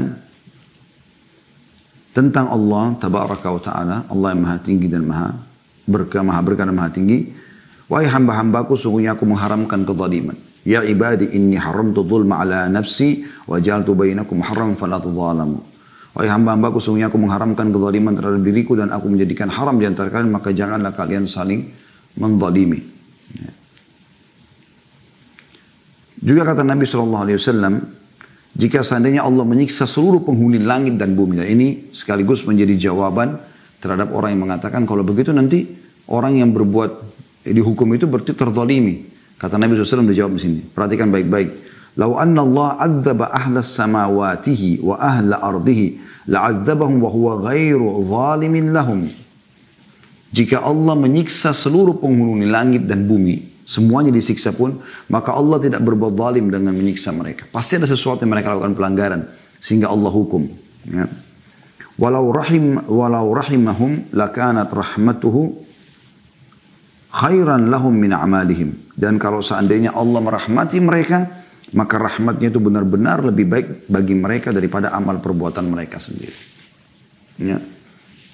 tentang Allah tabaraka wa taala, Allah yang maha tinggi dan maha berkah, maha berkah dan maha tinggi. Wahai hamba-hambaku, sungguhnya aku mengharamkan kezaliman. Ya ibadi inni haramtu dhulma ala nafsi wa jaltu bainakum haram fala tadzalamu. Wahai hamba-hambaku sungguhnya aku mengharamkan kezaliman terhadap diriku dan aku menjadikan haram di antara kalian maka janganlah kalian saling menzalimi. Ya. Juga kata Nabi SAW, jika seandainya Allah menyiksa seluruh penghuni langit dan bumi, dan ini sekaligus menjadi jawaban terhadap orang yang mengatakan kalau begitu nanti orang yang berbuat dihukum itu berarti terzalimi. Kata Nabi SAW dijawab di sini. Perhatikan baik-baik. Lau anna Allah adzaba ahla samawatihi wa ahla ardihi la'adzabahum wa huwa ghairu zalimin lahum. Jika Allah menyiksa seluruh penghuni langit dan bumi, semuanya disiksa pun, maka Allah tidak berbuat zalim dengan menyiksa mereka. Pasti ada sesuatu yang mereka lakukan pelanggaran sehingga Allah hukum. Ya. Walau rahim walau rahimahum lakanat rahmatuhu khairan lahum min amalihim. Dan kalau seandainya Allah merahmati mereka, maka rahmatnya itu benar-benar lebih baik bagi mereka daripada amal perbuatan mereka sendiri. Ya.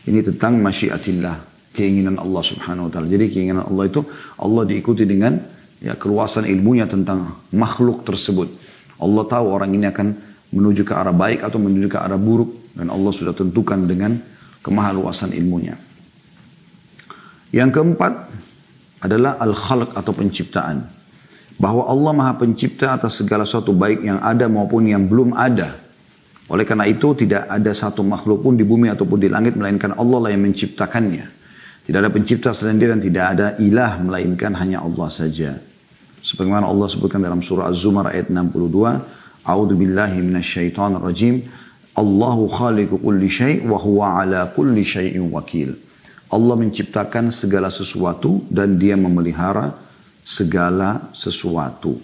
Ini tentang masyiatillah, keinginan Allah subhanahu wa ta'ala. Jadi keinginan Allah itu Allah diikuti dengan ya keluasan ilmunya tentang makhluk tersebut. Allah tahu orang ini akan menuju ke arah baik atau menuju ke arah buruk. Dan Allah sudah tentukan dengan kemahaluasan ilmunya. Yang keempat, adalah al-khalq atau penciptaan. Bahwa Allah maha pencipta atas segala sesuatu baik yang ada maupun yang belum ada. Oleh karena itu tidak ada satu makhluk pun di bumi ataupun di langit melainkan Allah lah yang menciptakannya. Tidak ada pencipta selain dia dan tidak ada ilah melainkan hanya Allah saja. Sebagaimana Allah sebutkan dalam surah Az-Zumar ayat 62. A'udhu billahi minasyaitan rajim. Allahu khaliqu kulli syai' wa huwa ala kulli syai'in wakil. Allah menciptakan segala sesuatu dan dia memelihara segala sesuatu.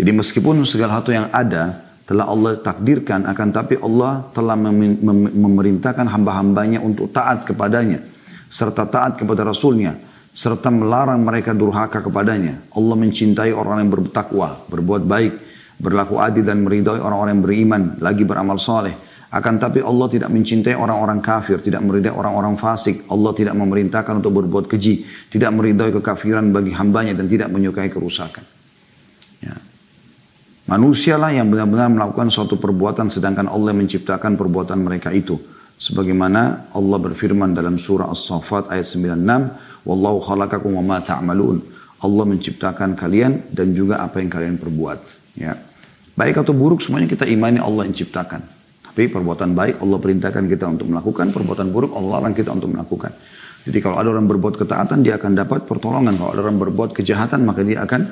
Jadi meskipun segala sesuatu yang ada telah Allah takdirkan akan tapi Allah telah mem mem memerintahkan hamba-hambanya untuk taat kepadanya serta taat kepada Rasulnya serta melarang mereka durhaka kepadanya. Allah mencintai orang yang bertakwa, berbuat baik, berlaku adil dan meridai orang-orang yang beriman, lagi beramal soleh akan tapi Allah tidak mencintai orang-orang kafir, tidak meridai orang-orang fasik. Allah tidak memerintahkan untuk berbuat keji, tidak meridai kekafiran bagi hambanya dan tidak menyukai kerusakan. Ya. Manusialah yang benar-benar melakukan suatu perbuatan sedangkan Allah menciptakan perbuatan mereka itu. Sebagaimana Allah berfirman dalam surah As-Saffat ayat 96, Wallahu khalaqakum wa ma ta'malun. Allah menciptakan kalian dan juga apa yang kalian perbuat. Ya. Baik atau buruk semuanya kita imani Allah yang ciptakan. Tapi perbuatan baik Allah perintahkan kita untuk melakukan, perbuatan buruk Allah larang kita untuk melakukan. Jadi kalau ada orang berbuat ketaatan dia akan dapat pertolongan. Kalau ada orang berbuat kejahatan maka dia akan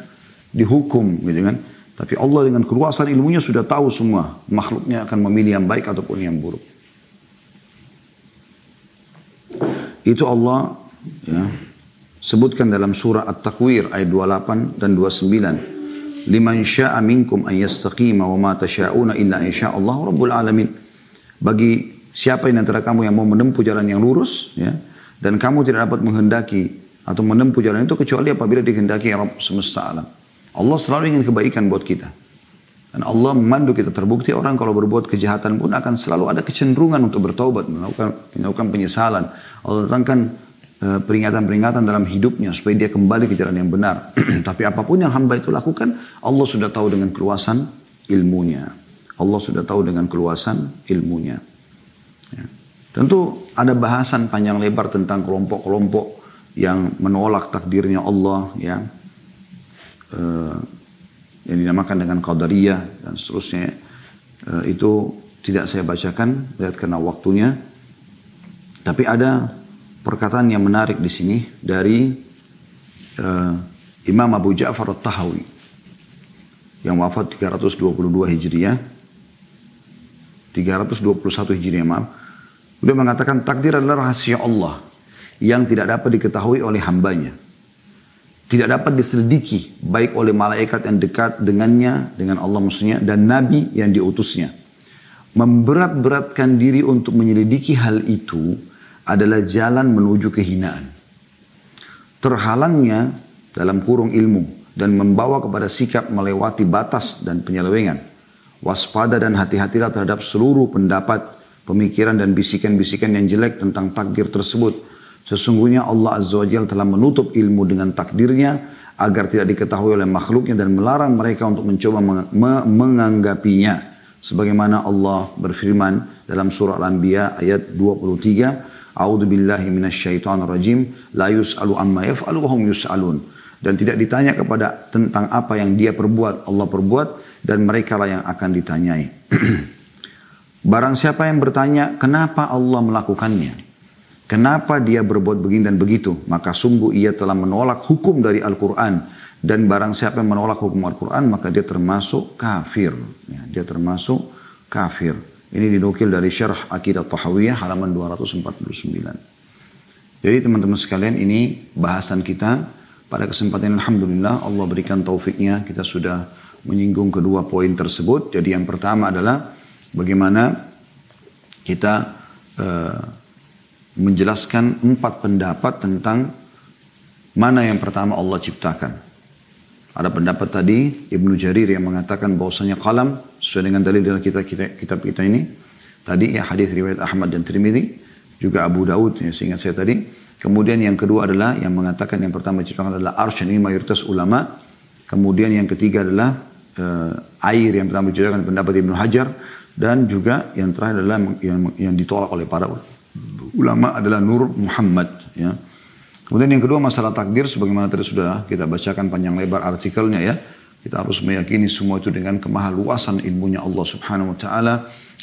dihukum gitu kan. Tapi Allah dengan keluasan ilmunya sudah tahu semua makhluknya akan memilih yang baik ataupun yang buruk. Itu Allah ya, sebutkan dalam surah At-Takwir ayat 28 dan 29. Liman sya'a minkum an yastaqima wa ma tasha'una illa insya Allah rabbul alamin. Bagi siapa yang antara kamu yang mau menempuh jalan yang lurus ya dan kamu tidak dapat menghendaki atau menempuh jalan itu kecuali apabila dikehendaki Rabb semesta alam. Allah selalu ingin kebaikan buat kita. Dan Allah memandu kita terbukti orang kalau berbuat kejahatan pun akan selalu ada kecenderungan untuk bertaubat, melakukan, melakukan penyesalan. Allah datangkan peringatan-peringatan dalam hidupnya supaya dia kembali ke jalan yang benar. Tapi apa pun yang hamba itu lakukan, Allah sudah tahu dengan keluasan ilmunya. Allah sudah tahu dengan keluasan ilmunya. Ya. Tentu ada bahasan panjang lebar tentang kelompok-kelompok yang menolak takdirnya Allah, ya uh, yang dinamakan dengan Qadariyah dan seterusnya uh, itu tidak saya bacakan lihat karena waktunya tapi ada perkataan yang menarik di sini dari uh, Imam Abu Ja'far At-Tahawi yang wafat 322 Hijriah. 321 Hijriah maaf. Beliau mengatakan takdir adalah rahasia Allah yang tidak dapat diketahui oleh hambanya. Tidak dapat diselidiki baik oleh malaikat yang dekat dengannya dengan Allah maksudnya dan nabi yang diutusnya. Memberat-beratkan diri untuk menyelidiki hal itu adalah jalan menuju kehinaan. Terhalangnya dalam kurung ilmu dan membawa kepada sikap melewati batas dan penyelewengan. Waspada dan hati-hatilah terhadap seluruh pendapat pemikiran dan bisikan-bisikan yang jelek tentang takdir tersebut. Sesungguhnya Allah Azza wa Jalla telah menutup ilmu dengan takdirnya agar tidak diketahui oleh makhluknya dan melarang mereka untuk mencoba menganggapinya. Sebagaimana Allah berfirman dalam surah Al-Anbiya ayat 23, A'udzu billahi minasyaitonir rajim, la yus'alu amma yaf'alu wa hum yus'alun. Dan tidak ditanya kepada tentang apa yang dia perbuat, Allah perbuat dan mereka lah yang akan ditanyai. Barang siapa yang bertanya, kenapa Allah melakukannya? Kenapa dia berbuat begini dan begitu? Maka sungguh ia telah menolak hukum dari Al-Quran. Dan barang siapa yang menolak hukum Al-Quran, maka dia termasuk kafir. Ya, dia termasuk kafir. Ini dinukil dari syarah Akidah Tahawiyah halaman 249. Jadi teman-teman sekalian ini bahasan kita pada kesempatan Alhamdulillah Allah berikan taufiknya kita sudah menyinggung kedua poin tersebut. Jadi yang pertama adalah bagaimana kita uh, menjelaskan empat pendapat tentang mana yang pertama Allah ciptakan. Ada pendapat tadi Ibnu Jarir yang mengatakan bahwasanya kalam sesuai dengan dalil dalam kitab kita, kitab kita ini. Tadi ya hadis riwayat Ahmad dan Tirmidzi, juga Abu Daud yang seingat saya tadi. Kemudian yang kedua adalah yang mengatakan yang pertama diciptakan adalah arsy ini mayoritas ulama. Kemudian yang ketiga adalah uh, air yang pertama diciptakan pendapat Ibnu Hajar dan juga yang terakhir adalah yang, yang ditolak oleh para ulama adalah Nur Muhammad. Ya. Kemudian yang kedua masalah takdir, sebagaimana tadi sudah kita bacakan panjang lebar artikelnya ya. Kita harus meyakini semua itu dengan kemahaluasan ilmunya Allah subhanahu wa ta'ala.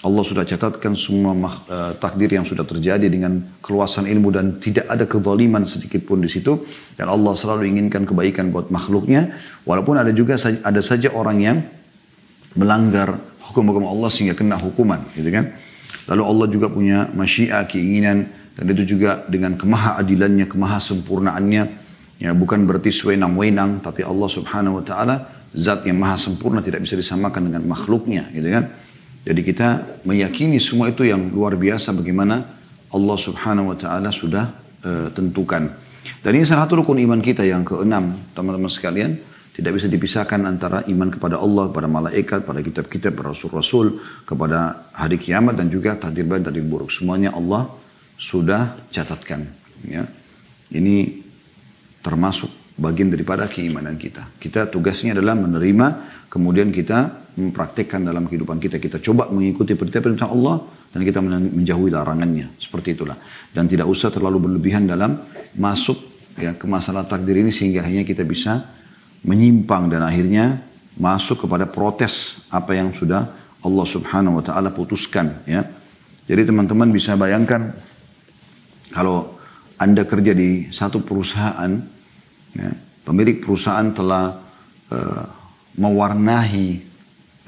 Allah sudah catatkan semua uh, takdir yang sudah terjadi dengan keluasan ilmu dan tidak ada kezaliman sedikit pun di situ. Dan Allah selalu inginkan kebaikan buat makhluknya. Walaupun ada juga ada saja orang yang melanggar hukum-hukum Allah sehingga kena hukuman. Gitu kan. Lalu Allah juga punya masyiah, keinginan, dan itu juga dengan kemaha adilannya, kemaha sempurnaannya. Ya, bukan berarti sewenang-wenang, tapi Allah subhanahu wa ta'ala zat yang maha sempurna tidak bisa disamakan dengan makhluknya. Gitu kan? Jadi kita meyakini semua itu yang luar biasa bagaimana Allah subhanahu wa ta'ala sudah uh, tentukan. Dan ini salah satu rukun iman kita yang keenam, teman-teman sekalian tidak bisa dipisahkan antara iman kepada Allah, kepada malaikat, pada kitab-kitab, rasul-rasul, kepada hari kiamat dan juga takdir baik, takdir buruk. Semuanya Allah sudah catatkan. Ya. Ini termasuk bagian daripada keimanan kita. Kita tugasnya adalah menerima, kemudian kita mempraktekkan dalam kehidupan kita. Kita coba mengikuti perintah-perintah Allah dan kita menjauhi larangannya. Seperti itulah. Dan tidak usah terlalu berlebihan dalam masuk ya ke masalah takdir ini sehingga hanya kita bisa menyimpang dan akhirnya masuk kepada protes apa yang sudah Allah Subhanahu wa taala putuskan ya. Jadi teman-teman bisa bayangkan kalau Anda kerja di satu perusahaan, ya, pemilik perusahaan telah uh, mewarnahi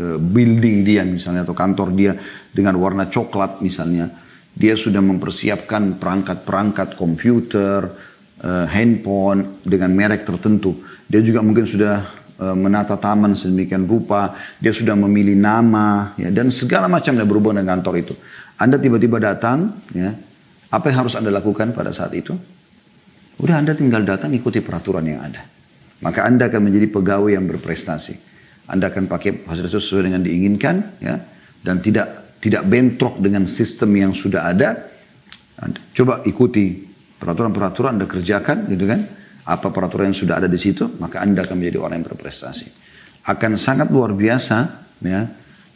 uh, building dia misalnya atau kantor dia dengan warna coklat misalnya. Dia sudah mempersiapkan perangkat-perangkat komputer, uh, handphone dengan merek tertentu. Dia juga mungkin sudah menata taman sedemikian rupa. Dia sudah memilih nama ya, dan segala macam yang berhubungan dengan kantor itu. Anda tiba-tiba datang, ya, apa yang harus Anda lakukan pada saat itu? Udah Anda tinggal datang ikuti peraturan yang ada. Maka Anda akan menjadi pegawai yang berprestasi. Anda akan pakai fasilitas sesuai dengan diinginkan, ya, dan tidak tidak bentrok dengan sistem yang sudah ada. Coba ikuti peraturan-peraturan Anda kerjakan, gitu kan? Apa peraturan yang sudah ada di situ, maka Anda akan menjadi orang yang berprestasi. Akan sangat luar biasa, ya,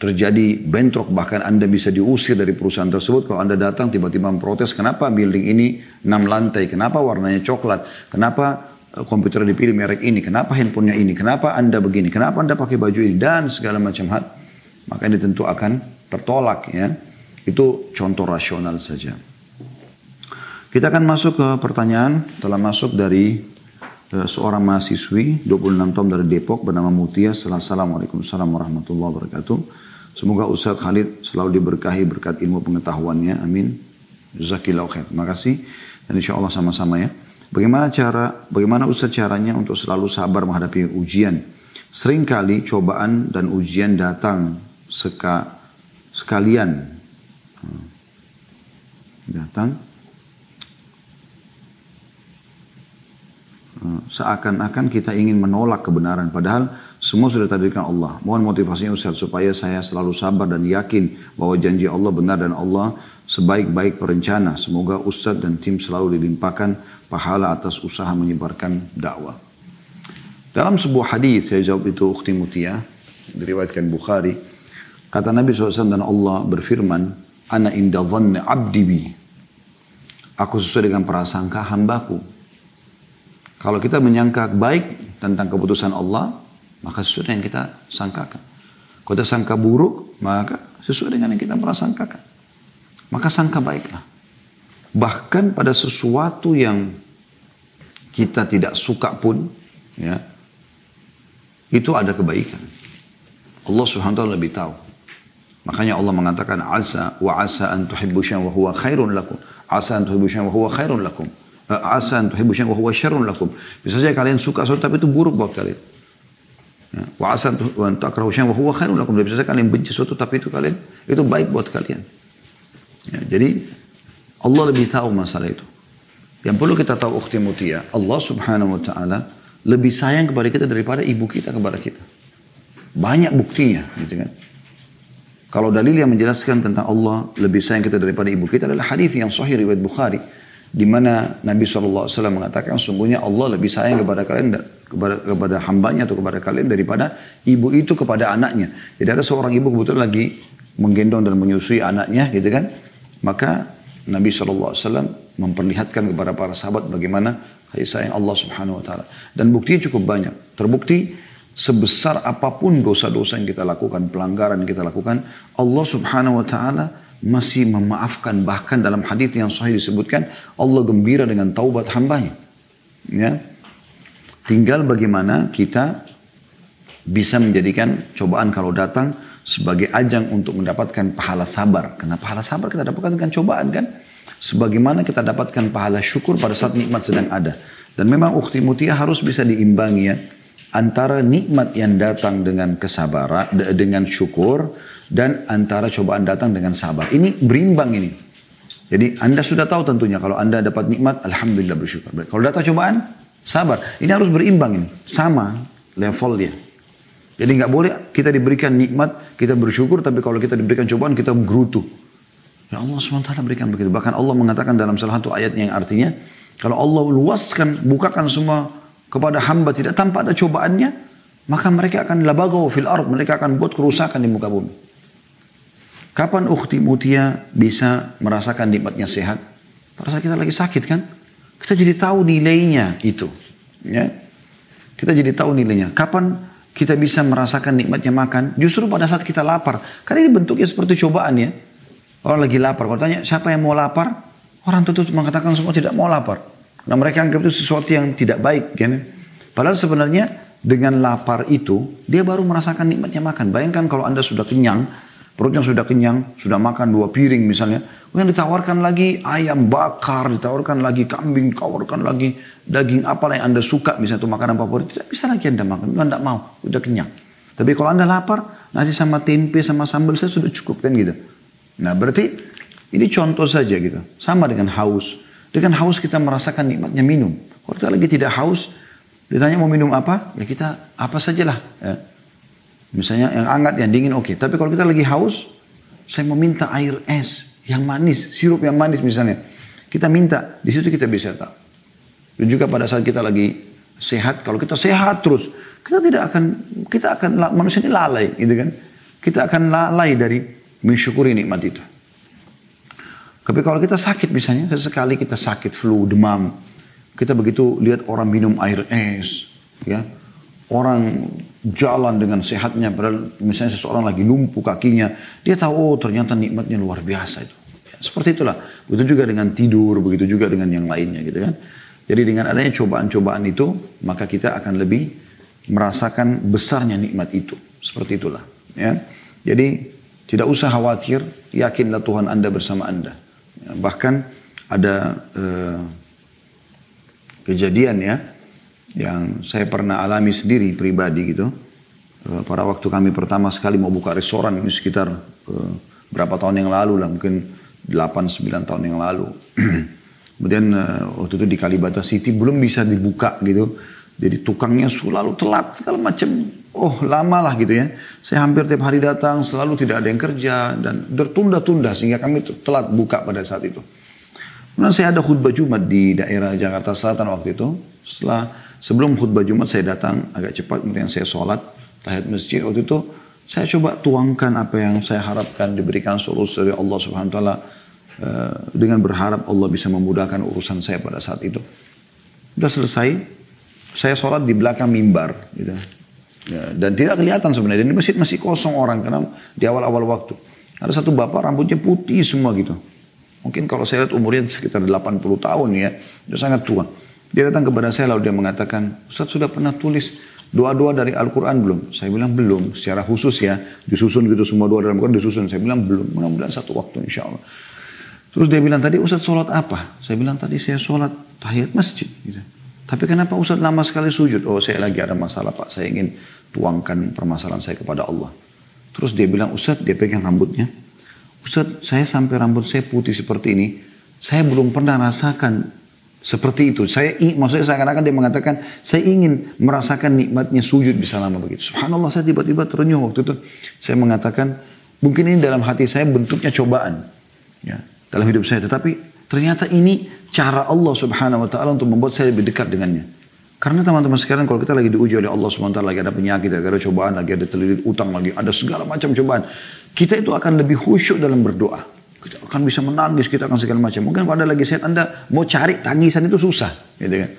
terjadi bentrok. Bahkan Anda bisa diusir dari perusahaan tersebut. Kalau Anda datang tiba-tiba memprotes kenapa building ini 6 lantai, kenapa warnanya coklat, kenapa eh, komputer dipilih merek ini, kenapa handphonenya ini, kenapa Anda begini, kenapa Anda pakai baju ini? Dan segala macam hal. Maka ini tentu akan tertolak ya. Itu contoh rasional saja. Kita akan masuk ke pertanyaan. Telah masuk dari uh, seorang mahasiswi 26 tahun dari Depok bernama Mutia. Assalamualaikum warahmatullahi wabarakatuh. Semoga Ustaz Khalid selalu diberkahi berkat ilmu pengetahuannya. Amin. Jazakillah khair. Terima kasih. Dan insya Allah sama-sama ya. Bagaimana cara, bagaimana Ustaz caranya untuk selalu sabar menghadapi ujian? Seringkali cobaan dan ujian datang seka, sekalian. Datang seakan-akan kita ingin menolak kebenaran. Padahal semua sudah takdirkan Allah. Mohon motivasinya Ustaz supaya saya selalu sabar dan yakin bahwa janji Allah benar dan Allah sebaik-baik perencana. Semoga Ustaz dan tim selalu dilimpahkan pahala atas usaha menyebarkan dakwah. Dalam sebuah hadis saya jawab itu Ukhti Mutia diriwayatkan Bukhari kata Nabi SAW dan Allah berfirman ana inda dhanni abdi bi aku sesuai dengan prasangka hambaku kalau kita menyangka baik tentang keputusan Allah maka sesuai yang kita sangkakan. Kalau kita sangka buruk, maka sesuai dengan yang kita prasangkakan. Maka sangka baiklah. Bahkan pada sesuatu yang kita tidak suka pun, ya, itu ada kebaikan. Allah subhanahu wa ta'ala lebih tahu. Makanya Allah mengatakan asa wa asa an tuhibbu wa huwa khairun lakum. Asa an tuhibbu wa huwa khairun lakum. Eh, asa an tuhibbu syai'an wa huwa syarrun lakum. Bisa saja kalian suka sesuatu tapi itu buruk buat kalian. Wa asan takrahu syai'an wa huwa khairun lakum. Bisa saja kalian benci sesuatu tapi itu kalian itu baik buat kalian. Ya, jadi Allah lebih tahu masalah itu. Yang perlu kita tahu ukhti mutia, Allah subhanahu wa ta'ala lebih sayang kepada kita daripada ibu kita kepada kita. Banyak buktinya gitu kan. Kalau dalil yang menjelaskan tentang Allah lebih sayang kita daripada ibu kita adalah hadis yang sahih riwayat Bukhari di mana Nabi SAW mengatakan sungguhnya Allah lebih sayang kepada kalian kepada kepada hambanya atau kepada kalian daripada ibu itu kepada anaknya. Jadi ada seorang ibu kebetulan lagi menggendong dan menyusui anaknya gitu kan. Maka Nabi SAW memperlihatkan kepada para sahabat bagaimana kasih sayang Allah Subhanahu Wa Taala. Dan buktinya cukup banyak. Terbukti sebesar apa pun dosa-dosa yang kita lakukan, pelanggaran yang kita lakukan, Allah Subhanahu Wa Taala masih memaafkan bahkan dalam hadis yang sahih disebutkan Allah gembira dengan taubat hambanya. Ya. Tinggal bagaimana kita bisa menjadikan cobaan kalau datang sebagai ajang untuk mendapatkan pahala sabar. Karena pahala sabar kita dapatkan dengan cobaan kan? Sebagaimana kita dapatkan pahala syukur pada saat nikmat sedang ada. Dan memang ukti mutia harus bisa diimbangi ya antara nikmat yang datang dengan kesabaran dengan syukur dan antara cobaan datang dengan sabar. Ini berimbang ini. Jadi Anda sudah tahu tentunya kalau Anda dapat nikmat, Alhamdulillah bersyukur. Kalau datang cobaan, sabar. Ini harus berimbang ini. Sama level dia. Jadi nggak boleh kita diberikan nikmat, kita bersyukur, tapi kalau kita diberikan cobaan, kita gerutu. Ya Allah SWT berikan begitu. Bahkan Allah mengatakan dalam salah satu ayat yang artinya, kalau Allah luaskan, bukakan semua kepada hamba tidak tanpa ada cobaannya, maka mereka akan labagaw fil ard, mereka akan buat kerusakan di muka bumi. Kapan ukhti mutia bisa merasakan nikmatnya sehat? Pada kita lagi sakit kan? Kita jadi tahu nilainya itu. Ya. Kita jadi tahu nilainya. Kapan kita bisa merasakan nikmatnya makan? Justru pada saat kita lapar. Karena ini bentuknya seperti cobaan ya. Orang lagi lapar. Kalau tanya siapa yang mau lapar? Orang tentu mengatakan semua tidak mau lapar. Karena mereka anggap itu sesuatu yang tidak baik. Kan? Padahal sebenarnya dengan lapar itu, dia baru merasakan nikmatnya makan. Bayangkan kalau anda sudah kenyang, perutnya sudah kenyang, sudah makan dua piring misalnya, kemudian ditawarkan lagi ayam bakar, ditawarkan lagi kambing, ditawarkan lagi daging apa yang anda suka, misalnya itu makanan favorit, tidak bisa lagi anda makan, anda tidak mau, sudah kenyang. Tapi kalau anda lapar, nasi sama tempe sama sambal saya sudah cukup kan gitu. Nah berarti ini contoh saja gitu. Sama dengan haus. Dengan haus kita merasakan nikmatnya minum. Kalau kita lagi tidak haus, ditanya mau minum apa, ya kita apa sajalah. Ya. Misalnya yang hangat, yang dingin oke. Okay. Tapi kalau kita lagi haus, saya meminta air es yang manis, sirup yang manis misalnya. Kita minta, di situ kita bisa tahu. Dan juga pada saat kita lagi sehat, kalau kita sehat terus, kita tidak akan, kita akan manusia ini lalai, gitu kan? Kita akan lalai dari mensyukuri nikmat itu. Tapi kalau kita sakit misalnya, sesekali kita sakit flu, demam, kita begitu lihat orang minum air es, ya, orang jalan dengan sehatnya, padahal misalnya seseorang lagi lumpuh kakinya, dia tahu oh ternyata nikmatnya luar biasa itu. Ya, seperti itulah. Begitu juga dengan tidur, begitu juga dengan yang lainnya gitu kan. Jadi dengan adanya cobaan-cobaan itu, maka kita akan lebih merasakan besarnya nikmat itu. Seperti itulah. Ya. Jadi tidak usah khawatir, yakinlah Tuhan Anda bersama Anda. Bahkan ada uh, kejadian ya yang saya pernah alami sendiri pribadi gitu. Uh, pada waktu kami pertama sekali mau buka restoran ini sekitar uh, berapa tahun yang lalu lah mungkin 8-9 tahun yang lalu. Kemudian uh, waktu itu di Kalibata City belum bisa dibuka gitu. Jadi tukangnya selalu telat segala macam. Oh lama lah gitu ya. Saya hampir tiap hari datang selalu tidak ada yang kerja dan tertunda-tunda sehingga kami telat buka pada saat itu. Kemudian saya ada khutbah Jumat di daerah Jakarta Selatan waktu itu. Setelah sebelum khutbah Jumat saya datang agak cepat kemudian saya sholat tahiyat masjid waktu itu saya coba tuangkan apa yang saya harapkan diberikan solusi dari Allah Subhanahu taala eh, dengan berharap Allah bisa memudahkan urusan saya pada saat itu. Sudah selesai, saya sholat di belakang mimbar gitu. Ya, dan tidak kelihatan sebenarnya. Dan masjid masih kosong orang karena di awal-awal waktu. Ada satu bapak rambutnya putih semua gitu. Mungkin kalau saya lihat umurnya sekitar 80 tahun ya. Dia sangat tua. Dia datang kepada saya lalu dia mengatakan, Ustaz sudah pernah tulis doa-doa dari Al-Quran belum? Saya bilang belum. Secara khusus ya. Disusun gitu semua doa dalam Al-Quran disusun. Saya bilang belum. Mudah-mudahan satu waktu insya Allah. Terus dia bilang tadi Ustaz sholat apa? Saya bilang tadi saya sholat tahiyat masjid. Gitu. Tapi kenapa Ustaz lama sekali sujud? Oh saya lagi ada masalah Pak, saya ingin tuangkan permasalahan saya kepada Allah. Terus dia bilang, Ustaz dia pegang rambutnya. Ustaz saya sampai rambut saya putih seperti ini, saya belum pernah rasakan seperti itu. Saya maksudnya seakan-akan dia mengatakan, saya ingin merasakan nikmatnya sujud bisa lama begitu. Subhanallah saya tiba-tiba terenyuh waktu itu. Saya mengatakan, mungkin ini dalam hati saya bentuknya cobaan. Ya, dalam hidup saya. Tetapi Ternyata ini cara Allah subhanahu wa ta'ala untuk membuat saya lebih dekat dengannya. Karena teman-teman sekarang kalau kita lagi diuji oleh Allah ta'ala, lagi ada penyakit, lagi ada cobaan, lagi ada terlilit utang, lagi ada segala macam cobaan. Kita itu akan lebih khusyuk dalam berdoa. Kita akan bisa menangis, kita akan segala macam. Mungkin pada lagi sehat Anda mau cari tangisan itu susah. Gitu kan.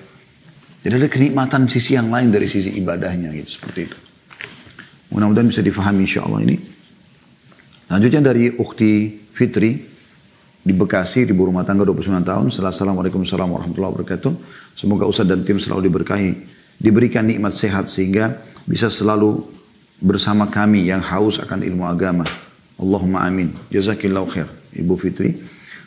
Jadi ada kenikmatan sisi yang lain dari sisi ibadahnya gitu seperti itu. Mudah-mudahan bisa difahami insya Allah ini. Selanjutnya dari Ukti Fitri di Bekasi, di rumah tangga 29 tahun. Assalamualaikum warahmatullahi wabarakatuh. Semoga Ustaz dan tim selalu diberkahi. Diberikan nikmat sehat sehingga bisa selalu bersama kami yang haus akan ilmu agama. Allahumma amin. Jazakillahu khair. Ibu Fitri.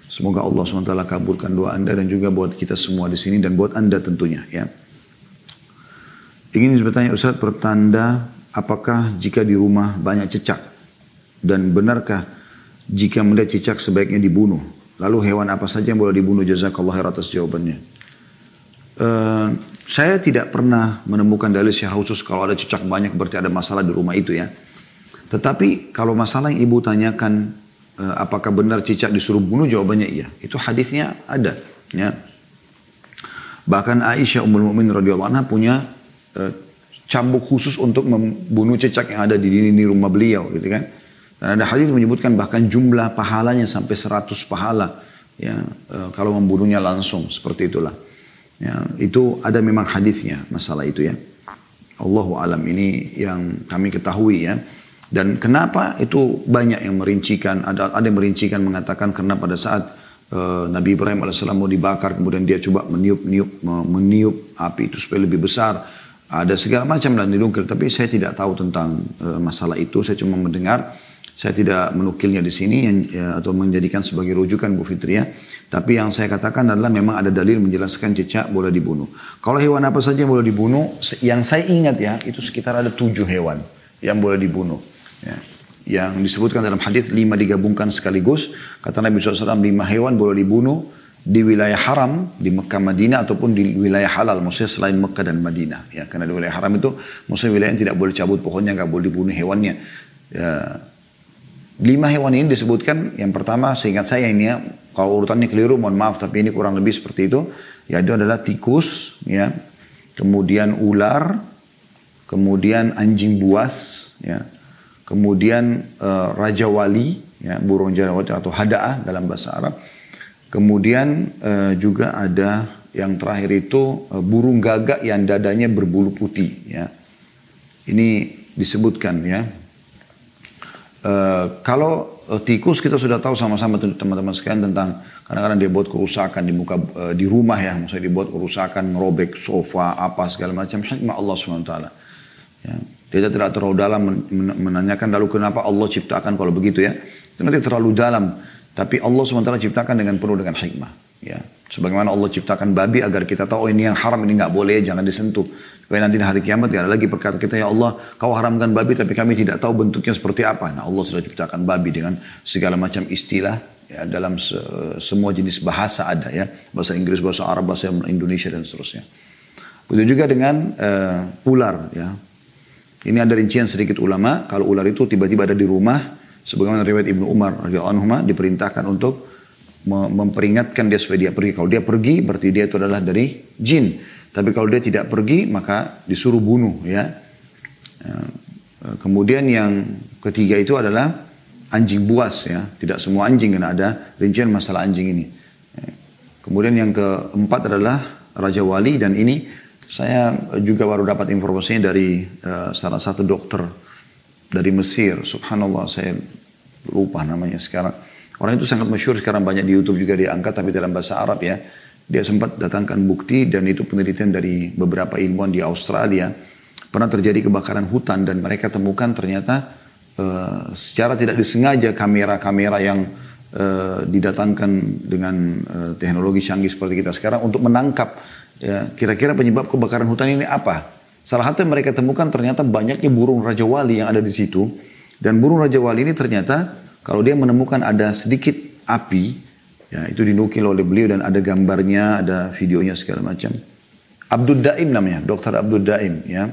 Semoga Allah SWT kabulkan doa anda dan juga buat kita semua di sini dan buat anda tentunya. ya. Ingin bertanya Ustaz, pertanda apakah jika di rumah banyak cecak? Dan benarkah jika melihat cicak sebaiknya dibunuh. Lalu hewan apa saja yang boleh dibunuh? Jazakallah khair atas jawabannya. Uh, saya tidak pernah menemukan dalil secara khusus kalau ada cicak banyak berarti ada masalah di rumah itu ya. Tetapi kalau masalah yang ibu tanyakan apakah benar cicak disuruh bunuh jawabannya iya. Itu hadisnya ada ya. Bahkan Aisyah Ummul Mukminin radhiyallahu anha punya uh, cambuk khusus untuk membunuh cicak yang ada di dinding rumah beliau gitu kan. Dan ada hadis menyebutkan bahkan jumlah pahalanya sampai 100 pahala ya e, kalau membunuhnya langsung seperti itulah. Ya, itu ada memang hadisnya masalah itu ya. Allahu alam ini yang kami ketahui ya. Dan kenapa itu banyak yang merincikan, ada ada yang merincikan mengatakan karena pada saat uh, Nabi Ibrahim alaihissalam mau dibakar, kemudian dia coba meniup-niup, meniup api itu supaya lebih besar. Ada segala macam dan didungkil, tapi saya tidak tahu tentang uh, masalah itu. Saya cuma mendengar, saya tidak menukilnya di sini yang, ya, atau menjadikan sebagai rujukan Bu Fitria. Tapi yang saya katakan adalah memang ada dalil menjelaskan cicak boleh dibunuh. Kalau hewan apa saja yang boleh dibunuh, yang saya ingat ya, itu sekitar ada tujuh hewan yang boleh dibunuh. Ya. Yang disebutkan dalam hadis lima digabungkan sekaligus. Kata Nabi SAW lima hewan boleh dibunuh di wilayah haram di Mekah Madinah ataupun di wilayah halal maksudnya selain Mekah dan Madinah ya karena di wilayah haram itu maksudnya wilayah yang tidak boleh cabut pohonnya nggak boleh dibunuh hewannya ya, lima hewan ini disebutkan yang pertama seingat saya ini ya kalau urutannya keliru, mohon maaf, tapi ini kurang lebih seperti itu. Ya, itu adalah tikus, ya, kemudian ular, kemudian anjing buas, ya, kemudian uh, raja wali, ya, burung jarawati atau hadaah dalam bahasa Arab. Kemudian uh, juga ada yang terakhir itu uh, burung gagak yang dadanya berbulu putih, ya. Ini disebutkan, ya. Uh, kalau tikus kita sudah tahu sama-sama teman-teman sekalian tentang kadang-kadang dia buat kerusakan di muka di rumah ya, maksudnya dibuat kerusakan, merobek sofa, apa segala macam hikmah Allah swt. Ya. Dia tidak terlalu dalam menanyakan lalu kenapa Allah ciptakan kalau begitu ya. Itu nanti terlalu dalam. Tapi Allah swt ciptakan dengan penuh dengan hikmah. Ya. Sebagaimana Allah ciptakan babi agar kita tahu oh, ini yang haram ini nggak boleh jangan disentuh. Supaya nanti hari kiamat gak ada lagi perkata kita ya Allah kau haramkan babi tapi kami tidak tahu bentuknya seperti apa. Nah Allah sudah ciptakan babi dengan segala macam istilah ya, dalam se semua jenis bahasa ada ya bahasa Inggris bahasa Arab bahasa Indonesia dan seterusnya. Begitu juga dengan uh, ular ya. Ini ada rincian sedikit ulama kalau ular itu tiba-tiba ada di rumah sebagaimana riwayat Ibnu Umar radhiyallahu diperintahkan untuk memperingatkan dia supaya dia pergi. Kalau dia pergi berarti dia itu adalah dari jin. Tapi kalau dia tidak pergi maka disuruh bunuh ya. ya. Kemudian yang ketiga itu adalah anjing buas ya. Tidak semua anjing karena ada rincian masalah anjing ini. Ya. Kemudian yang keempat adalah Raja Wali dan ini saya juga baru dapat informasinya dari uh, salah satu dokter dari Mesir. Subhanallah saya lupa namanya sekarang Orang itu sangat masyur sekarang banyak di YouTube juga diangkat tapi dalam bahasa Arab ya. Dia sempat datangkan bukti dan itu penelitian dari beberapa ilmuwan di Australia. Pernah terjadi kebakaran hutan dan mereka temukan ternyata uh, secara tidak disengaja kamera-kamera yang uh, didatangkan dengan uh, teknologi canggih seperti kita sekarang untuk menangkap ya, kira-kira penyebab kebakaran hutan ini apa. Salah satu yang mereka temukan ternyata banyaknya burung Raja Wali yang ada di situ. Dan burung Raja Wali ini ternyata kalau dia menemukan ada sedikit api, ya itu dinukil oleh beliau dan ada gambarnya, ada videonya segala macam. Abdul Daim namanya, Dokter Abdul Daim, ya.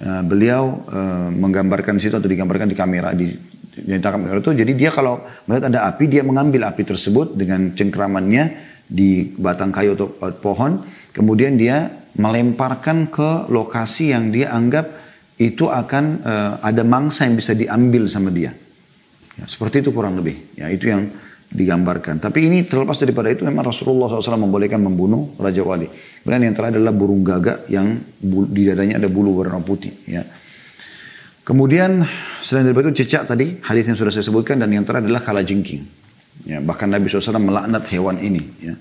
Uh, beliau uh, menggambarkan situ atau digambarkan di kamera di nyatakan kamera itu. Jadi dia kalau melihat ada api, dia mengambil api tersebut dengan cengkramannya di batang kayu atau pohon, kemudian dia melemparkan ke lokasi yang dia anggap itu akan uh, ada mangsa yang bisa diambil sama dia. Ya, seperti itu kurang lebih. Ya, itu yang digambarkan. Tapi ini terlepas daripada itu memang Rasulullah SAW membolehkan membunuh Raja Wali. Kemudian yang terakhir adalah burung gagak yang di dadanya ada bulu warna putih. Ya. Kemudian selain daripada itu cicak tadi, hadis yang sudah saya sebutkan dan yang terakhir adalah kalajengking. Ya, bahkan Nabi SAW melaknat hewan ini. Ya.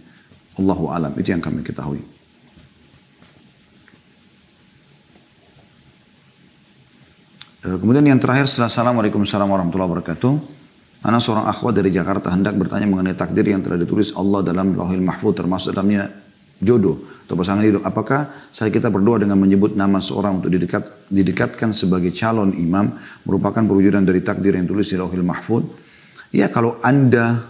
Allahu alam itu yang kami ketahui. Kemudian yang terakhir Assalamualaikum warahmatullahi wabarakatuh. Anak seorang akhwat dari Jakarta hendak bertanya mengenai takdir yang telah ditulis Allah dalam lauhil mahfud termasuk dalamnya jodoh atau pasangan hidup. Apakah saya kita berdoa dengan menyebut nama seorang untuk didekat, didekatkan sebagai calon imam merupakan perwujudan dari takdir yang tulis di lauhil mahfud? Ya kalau anda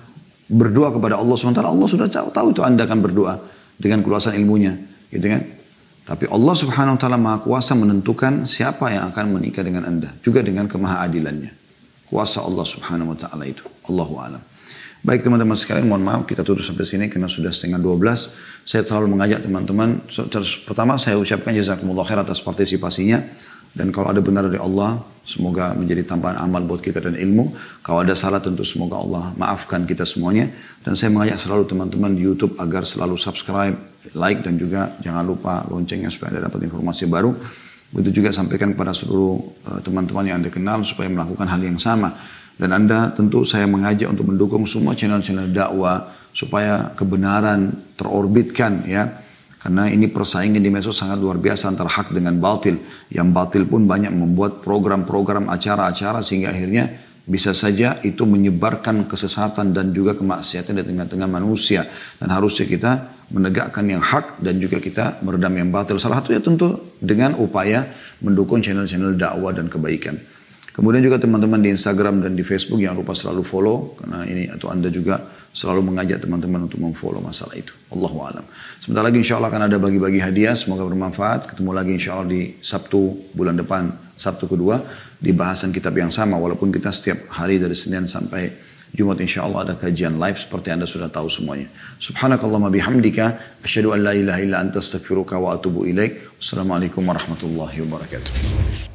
berdoa kepada Allah SWT, Allah sudah tahu, tahu itu anda akan berdoa dengan keluasan ilmunya. Gitu kan? Tapi Allah subhanahu wa ta'ala maha kuasa menentukan siapa yang akan menikah dengan anda. Juga dengan kemahaadilannya. Kuasa Allah subhanahu wa ta'ala itu. Allahu alam. Baik teman-teman sekalian, mohon maaf kita tutup sampai sini karena sudah setengah 12. Saya selalu mengajak teman-teman, pertama saya ucapkan jazakumullah khair atas partisipasinya. Dan kalau ada benar dari Allah, semoga menjadi tambahan amal buat kita dan ilmu. Kalau ada salah tentu semoga Allah maafkan kita semuanya. Dan saya mengajak selalu teman-teman di YouTube agar selalu subscribe, like dan juga jangan lupa loncengnya supaya Anda dapat informasi baru. Begitu juga sampaikan kepada seluruh eh, teman-teman yang Anda kenal supaya melakukan hal yang sama. Dan Anda tentu saya mengajak untuk mendukung semua channel-channel dakwah, supaya kebenaran terorbitkan ya. Karena ini persaingan di medsos sangat luar biasa antara hak dengan batil. Yang batil pun banyak membuat program-program acara-acara sehingga akhirnya bisa saja itu menyebarkan kesesatan dan juga kemaksiatan di tengah-tengah manusia. Dan harusnya kita menegakkan yang hak dan juga kita meredam yang batil. Salah satunya tentu dengan upaya mendukung channel-channel dakwah dan kebaikan. Kemudian juga teman-teman di Instagram dan di Facebook yang lupa selalu follow karena ini atau Anda juga selalu mengajak teman-teman untuk memfollow masalah itu. Allahu alam. Sebentar lagi insya Allah akan ada bagi-bagi hadiah. Semoga bermanfaat. Ketemu lagi insya Allah di Sabtu bulan depan, Sabtu kedua di bahasan kitab yang sama. Walaupun kita setiap hari dari Senin sampai Jumat insya Allah ada kajian live seperti anda sudah tahu semuanya. Subhanakallahumma bihamdika. Asyadu an la ilaha illa anta astaghfiruka wa atubu ilaik. Wassalamualaikum warahmatullahi wabarakatuh.